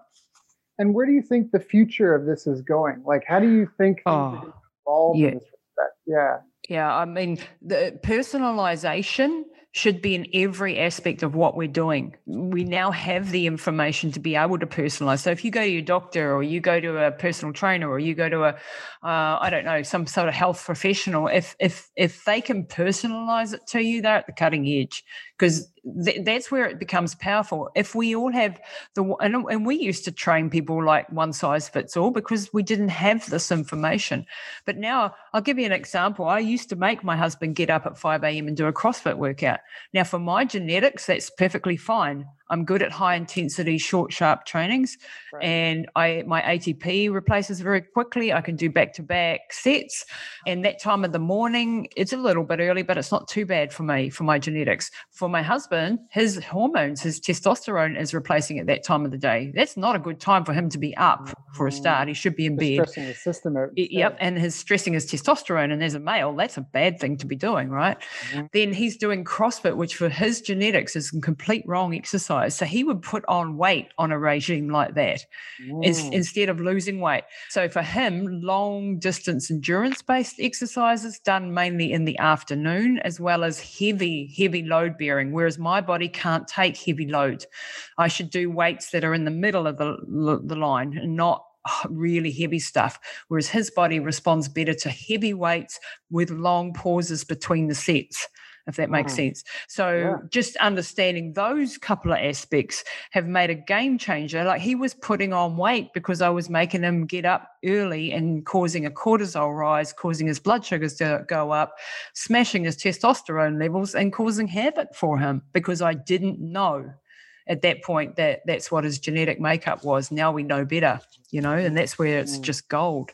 And where do you think the future of this is going? Like, how do you think oh, yeah. in this respect? Yeah. Yeah, I mean, the personalization should be in every aspect of what we're doing. We now have the information to be able to personalize. So if you go to your doctor or you go to a personal trainer or you go to a, uh, I don't know, some sort of health professional, if if if they can personalize it to you, they're at the cutting edge because th- that's where it becomes powerful. If we all have the and, and we used to train people like one size fits all because we didn't have this information. But now I'll give you an example. I used to make my husband get up at 5 a.m. and do a CrossFit workout. Now, for my genetics, that's perfectly fine. I'm good at high intensity, short, sharp trainings, right. and I my ATP replaces very quickly. I can do back to back sets, and that time of the morning it's a little bit early, but it's not too bad for me for my genetics. For my husband, his hormones, his testosterone is replacing at that time of the day. That's not a good time for him to be up mm-hmm. for a start. He should be in bed. Stressing his system. Yep, and his stressing his testosterone, and as a male, that's a bad thing to be doing, right? Mm-hmm. Then he's doing CrossFit, which for his genetics is a complete wrong exercise exercise. So he would put on weight on a regime like that mm. instead of losing weight. So for him, long distance endurance based exercises done mainly in the afternoon, as well as heavy, heavy load bearing, whereas my body can't take heavy load. I should do weights that are in the middle of the, the line and not really heavy stuff, whereas his body responds better to heavy weights with long pauses between the sets if that makes mm. sense. So yeah. just understanding those couple of aspects have made a game changer. Like he was putting on weight because I was making him get up early and causing a cortisol rise, causing his blood sugars to go up, smashing his testosterone levels and causing havoc for him because I didn't know at that point that that's what his genetic makeup was. Now we know better, you know, and that's where it's mm. just gold.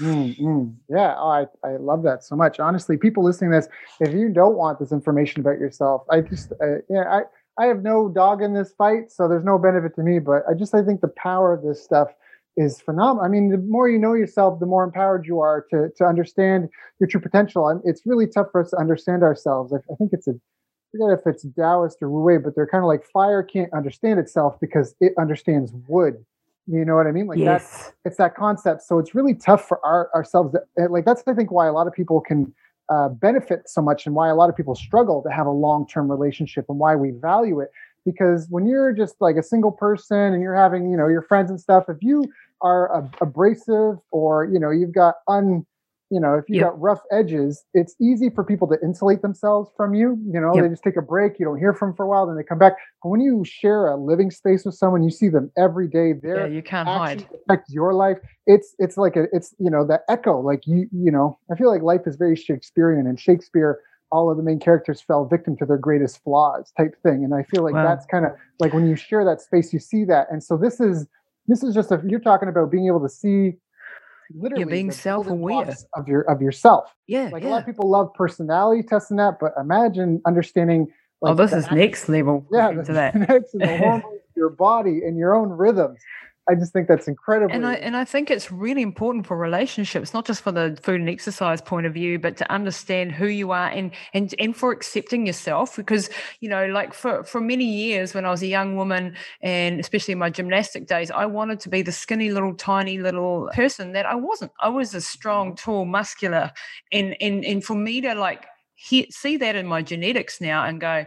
Mm, mm. Yeah, oh, I, I love that so much. Honestly, people listening this, if you don't want this information about yourself, I just, uh, yeah, I, I have no dog in this fight, so there's no benefit to me. But I just, I think the power of this stuff is phenomenal. I mean, the more you know yourself, the more empowered you are to to understand your true potential. it's really tough for us to understand ourselves. I, I think it's a, I forget if it's Taoist or Wu Wei, but they're kind of like fire can't understand itself because it understands wood you know what I mean? Like yes. that's it's that concept. So it's really tough for our ourselves. Like that's I think why a lot of people can uh, benefit so much, and why a lot of people struggle to have a long term relationship, and why we value it. Because when you're just like a single person and you're having you know your friends and stuff, if you are abrasive or you know you've got un you know, if you yep. got rough edges, it's easy for people to insulate themselves from you. You know, yep. they just take a break, you don't hear from them for a while, then they come back. But when you share a living space with someone, you see them every day. There, yeah, you can't hide. Affect your life. It's it's like a it's you know that echo. Like you you know, I feel like life is very Shakespearean, and Shakespeare. All of the main characters fell victim to their greatest flaws, type thing, and I feel like wow. that's kind of like when you share that space, you see that, and so this is this is just a you're talking about being able to see literally you're being self-aware of your of yourself. Yeah, like yeah. a lot of people love personality testing that, but imagine understanding. Oh, like, oh, this is next level. Yeah, to that. next hormones, your body, and your own rhythms. I just think that's incredible. And I and I think it's really important for relationships, not just for the food and exercise point of view, but to understand who you are and and and for accepting yourself. Because you know, like for for many years when I was a young woman, and especially in my gymnastic days, I wanted to be the skinny little tiny little person that I wasn't. I was a strong, mm-hmm. tall, muscular, and and and for me to like he, see that in my genetics now and go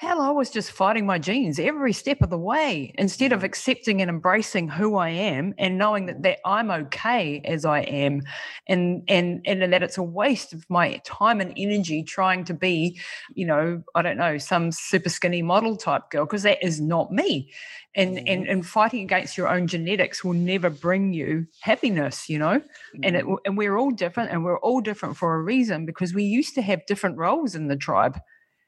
hell, I was just fighting my genes every step of the way instead of accepting and embracing who I am and knowing that, that I'm okay as I am and, and, and that it's a waste of my time and energy trying to be, you know, I don't know, some super skinny model type girl, because that is not me. And, mm-hmm. and and fighting against your own genetics will never bring you happiness, you know. Mm-hmm. And it mm-hmm. and we're all different, and we're all different for a reason because we used to have different roles in the tribe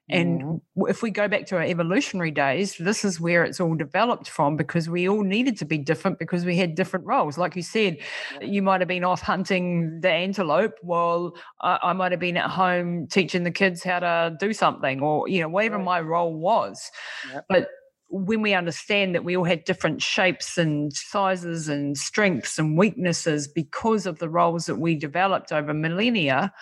and mm-hmm. if we go back to our evolutionary days, this is where it's all developed from because we all needed to be different because we had different roles. Like you said, yeah. you might have been off hunting the antelope while I, I, might have been at home teaching the kids how to do something or, you know, whatever right. my role was. Yep. But when we understand that we all had different shapes and sizes and strengths and weaknesses because of the roles that we developed over millennia,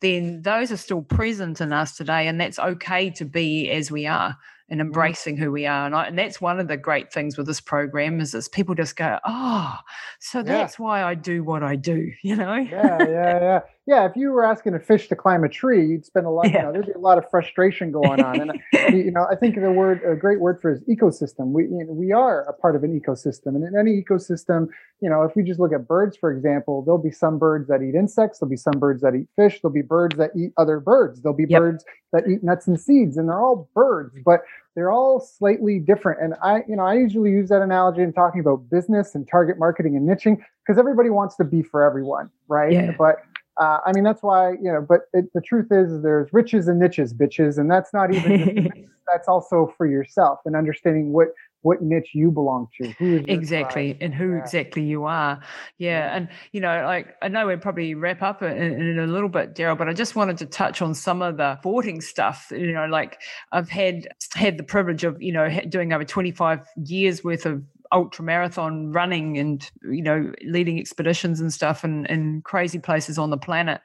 then those are still present in us today. And that's okay to be as we are. and mm-hmm. embracing who we are. And, I, and that's one of the great things with this program is, is people just go, oh, so that's yeah. why I do what I do, you know? yeah, yeah, yeah. Yeah, if you were asking a fish to climb a tree, you'd spend a lot, yeah. you know, there'd be a lot of frustration going on. And, uh, you know, I think the word, a great word for is ecosystem. We, you know, we are a part of an ecosystem. And in any ecosystem, you know, if we just look at birds, for example, there'll be some birds that eat insects, there'll be some birds that eat fish, there'll be birds that eat other birds, there'll be yep. birds that eat nuts and seeds, and they're all birds, mm-hmm. but they're all slightly different. And I, you know, I usually use that analogy in talking about business and target marketing and niching because everybody wants to be for everyone, right? Yeah. But uh, I mean, that's why, you know, but it, the truth is there's riches and niches, bitches. And that's not even, that's also for yourself and understanding what what niche you belong to exactly and who yeah. exactly you are yeah. yeah. and you know like i know we'll probably wrap up in, in, a little bit daryl but i just wanted to touch on some of the sporting stuff you know like i've had had the privilege of you know doing over 25 years worth of ultra marathon running and you know leading expeditions and stuff and in crazy places on the planet.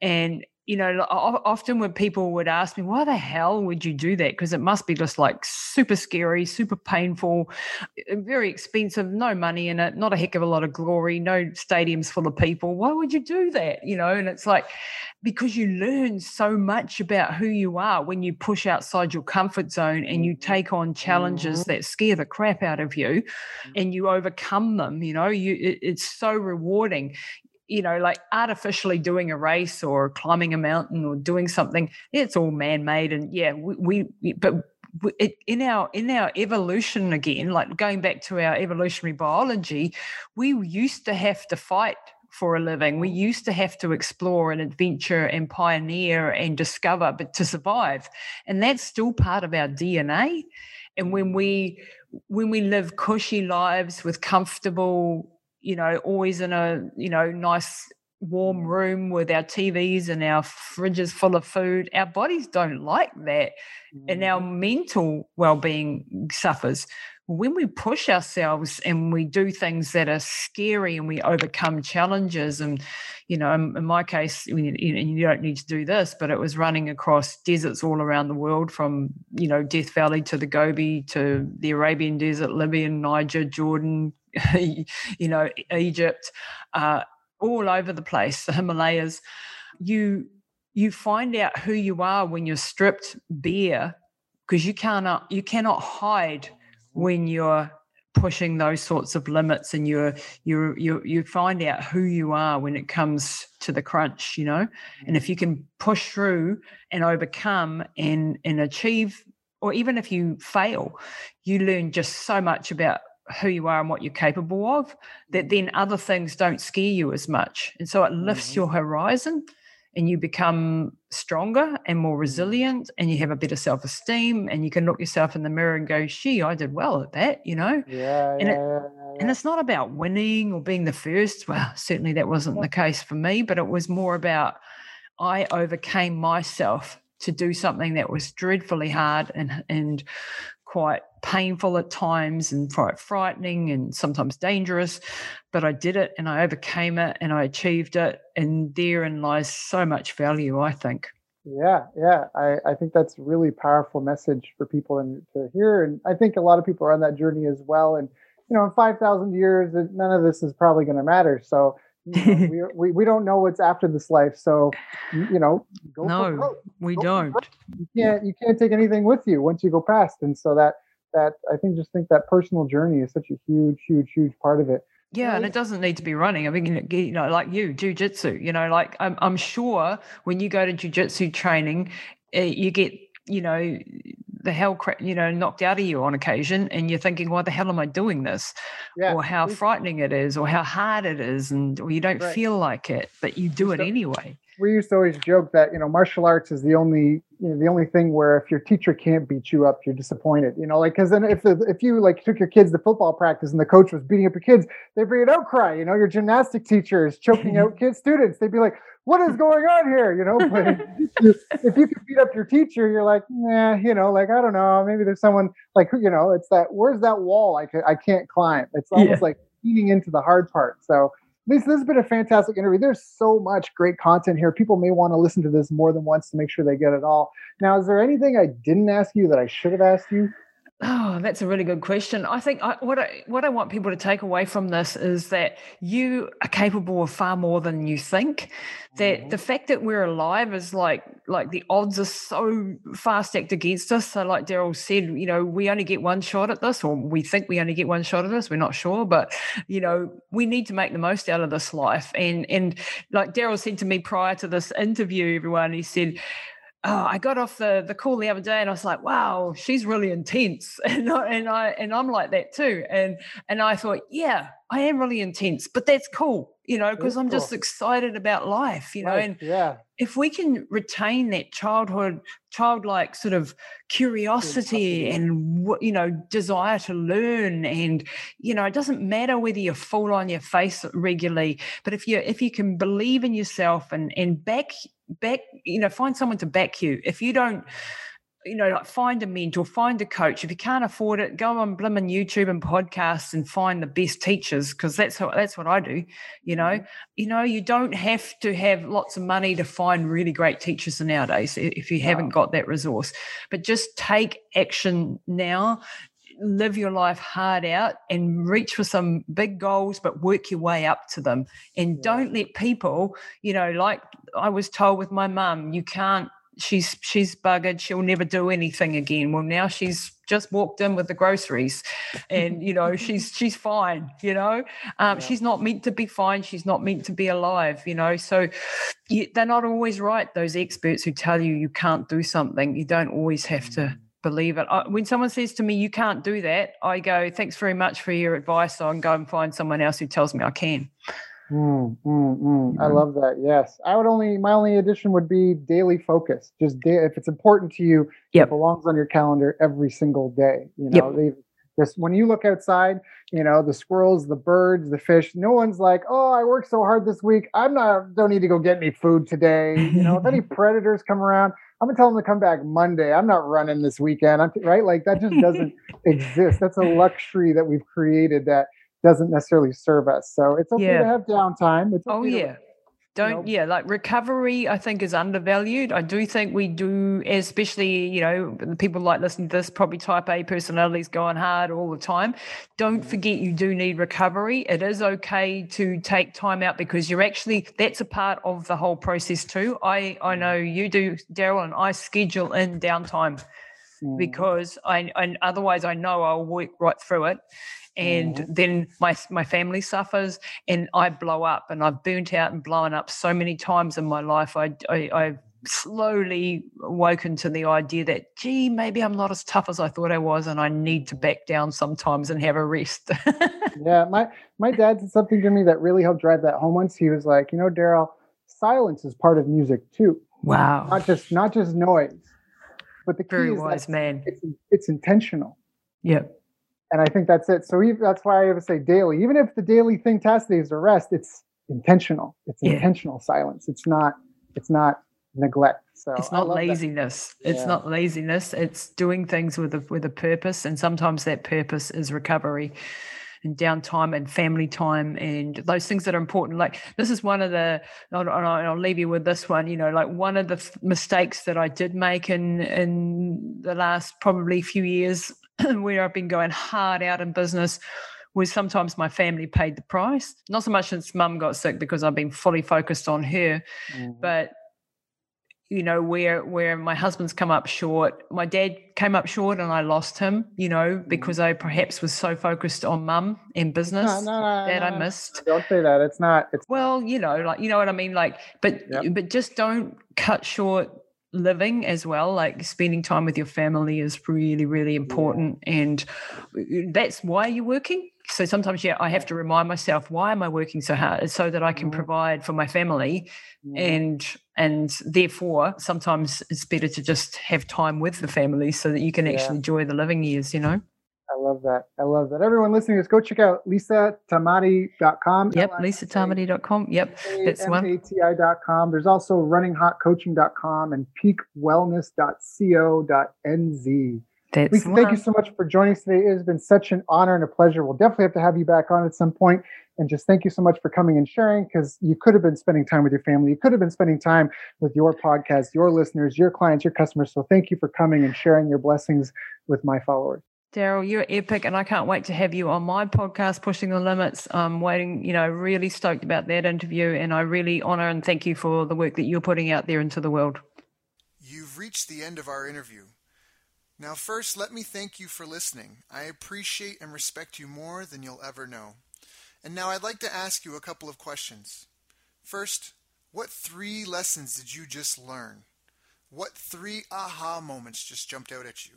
And you know, often when people would ask me, why the hell would you do that? Because it must be just like super scary, super painful, uh, very expensive, no money in it, not a heck of a lot of glory, no stadiums full of people. Why would you do that? You know, and it's like, because you learn so much about who you are when you push outside your comfort zone and you mm-hmm. take on challenges mm-hmm. that scare the crap out of you mm-hmm. and you overcome them you know you it, it's so rewarding you know, like artificially doing a race or climbing a mountain or doing something, it's all man-made. And yeah, we, we but it, in our in our evolution again, like going back to our evolutionary biology, we used to have to fight for a living. We used to have to explore and adventure and pioneer and discover, but to survive, and that's still part of our DNA. And when we when we live cushy lives with comfortable you know, always in a, you know, nice warm mm. room with our TVs and our fridges full of food. Our bodies don't like that. And our mm. mental well being suffers. When we push ourselves and we do things that are scary and we overcome challenges, and you know, in, my case, you, you don't need to do this, but it was running across deserts all around the world from you know Death Valley to the Gobi to the Arabian Desert, Libya, Niger, Jordan, you know, Egypt, uh, all over the place, the Himalayas. You you find out who you are when you're stripped bare, because you cannot you cannot hide when you're pushing those sorts of limits and you're you you you find out who you are when it comes to the crunch you know and if you can push through and overcome and and achieve or even if you fail you learn just so much about who you are and what you're capable of, that then other things don't scare you as much. And so it lifts mm-hmm. your horizon and you become stronger and more mm-hmm. resilient and you have a better self-esteem and you can look yourself in the mirror and go, she, I did well at that, you know? Yeah. And, yeah, it, yeah, yeah. and it's not about winning or being the first. Well, certainly that wasn't the case for me, but it was more about I overcame myself to do something that was dreadfully hard and and quite painful at times and quite frightening and sometimes dangerous. But I did it and I overcame it and I achieved it. And therein lies so much value, I think. Yeah, yeah. I, I think that's a really powerful message for people and to hear. And I think a lot of people are on that journey as well. And, you know, in 5,000 years, none of this is probably going to matter. So, you know, we, we, we don't know what's after this life. So, you know, no, we go don't. You can't, you can't take anything with you once you go past. And so that, that I think just think that personal journey is such a huge, huge, huge part of it. Yeah, and it doesn't need to be running. I mean, you know, like you, jujitsu. You know, like I'm, I'm sure when you go to jujitsu training, eh, you get, you know, the hell, you know, knocked out of you on occasion, and you're thinking, "Why the hell am I doing this?" Yeah. Or how frightening it is, or how hard it is, and or you don't right. feel like it, but you do it anyway we used to always joke that you know martial arts is the only you know the only thing where if your teacher can't beat you up you're disappointed you know like because then if the, if you like took your kids to football practice and the coach was beating up your kids they'd be an outcry you know your gymnastic teacher is choking out kids students. They'd be like what is going on here? You know but if, if you could beat up your teacher you're like nah you know like i don't know. Maybe there's someone like you know it's that where's that wall i, can, I can't climb? It's almost yeah. like eating into the hard part. So Lisa, this has been a fantastic interview. There's so much great content here. People may want to listen to this more than once to make sure they get it all. Now, is there anything I didn't ask you that I should have asked you? Oh, that's a really good question. I think I, what I what I want people to take away from this is that you are capable of far more than you think. That mm-hmm. the fact that we're alive is like like the odds are so far stacked against us. So, like Daryl said, you know, we only get one shot at this, or we think we only get one shot at this. We're not sure, but you know, we need to make the most out of this life. And and like Daryl said to me prior to this interview, everyone, he said oh, I got off the the call the other day and I was like, wow, she's really intense, and I, and I and I'm like that too, and and I thought, yeah, I am really intense, but that's cool, you know, because I'm just excited about life, you know, and yeah, if we can retain that childhood, childlike sort of curiosity and you know desire to learn, and you know, it doesn't matter whether you fall on your face regularly, but if you if you can believe in yourself and and back back, you know, find someone to back you. If you don't, you know, like find a mentor, find a coach. If you can't afford it, go on blimmin' YouTube and podcasts and find the best teachers because that's how, that's what I do. You know, mm-hmm. you know, you don't have to have lots of money to find really great teachers nowadays if you haven't got that resource. But just take action now live your life hard out and reach for some big goals, but work your way up to them. And don't let people, you know, like I was told with my mum, you can't. She's she's buggered. She'll never do anything again. Well, now she's just walked in with the groceries, and you know she's she's fine. You know, um, yeah. she's not meant to be fine. She's not meant to be alive. You know, so you, they're not always right. Those experts who tell you you can't do something, you don't always have to mm believe it. I, when someone says to me, "You can't do that," I go, "Thanks very much for your advice. I'll go and find someone else who tells me I can." Mm, mm, mm. I love that. Yes, I would only my only addition would be daily focus. Just day, if it's important to you, yep. it belongs on your calendar every single day. You know, yep. just when you look outside, you know the squirrels, the birds, the fish. No one's like, "Oh, I worked so hard this week. I'm not. Don't need to go get any food today." You know, if any predators come around, I'm gonna tell them to come back Monday. I'm not running this weekend. I'm right. Like that just doesn't exist. That's a luxury that we've created that doesn't necessarily serve us. So it's okay yeah. to have downtime. It's oh, okay oh yeah. To, don't yeah like recovery i think is undervalued i do think we do especially you know people like listening to this probably type a personalities going hard all the time don't mm-hmm. forget you do need recovery it is okay to take time out because you're actually that's a part of the whole process too i i mm-hmm. know you do daryl and i schedule in downtime mm. because I, I otherwise i know i'll work right through it and mm-hmm. then my my family suffers and I blow up and I've burnt out and blown up so many times in my life. I, I I've slowly woken to the idea that gee maybe i'm not as tough as i thought i was and i need to back down sometimes and have a rest. Yeah my my dad said something to me that really helped drive that home once. He was like you know daryl silence is part of music too. Wow. Not just not just noise. But the key very is wise man. it's, it's intentional. Yep and I think that's it. So that's why I ever say daily. Even if the daily thing test is a rest, it's intentional. It's yeah. intentional silence. It's not. It's not neglect. So it's not laziness. That. It's yeah. not laziness. It's doing things with a with a purpose, and sometimes that purpose is recovery and downtime and family time and those things that are important. Like this is one of the, and I'll leave you with this one. You know, like one of the mistakes that I did make in in the last probably few years where I've been going hard out in business was sometimes my family paid the price. Not so much since mum got sick because I've been fully focused on her, mm-hmm. but you know where where my husband's come up short my dad came up short and i lost him you know mm-hmm. because i perhaps was so focused on mum and business no, no, no, that i missed don't say that it's not it's well you know like you know what i mean like but yep. but just don't cut short living as well like spending time with your family is really really important. And that's why you're working. So sometimes yeah i have to remind myself why am i working so hard? It's so that i can mm-hmm. provide for my family. And and therefore sometimes it's better to just have time with the family so that you can actually yeah. enjoy the living years you know I love that. I love that. Everyone listening, just go check out lisatamati.com. Yep, lisatamati.com. Yep, that's one. A-T-I.com. There's also runninghotcoaching.com and peakwellness.co.nz. That's Lisa, thank you so much for joining us today. It has been such an honor and a pleasure. We'll definitely have to have you back on at some point. And just thank you so much for coming and sharing because you could have been spending time with your family. You could have been spending time with your podcast, your listeners, your clients, your customers. So thank you for coming and sharing your blessings with my followers. Daryl, you're epic, and I can't wait to have you on my podcast, Pushing the Limits. I'm waiting, you know, really stoked about that interview, and I really honor and thank you for the work that you're putting out there into the world. You've reached the end of our interview. Now, first, let me thank you for listening. I appreciate and respect you more than you'll ever know. And now I'd like to ask you a couple of questions. First, what three lessons did you just learn? What three aha moments just jumped out at you?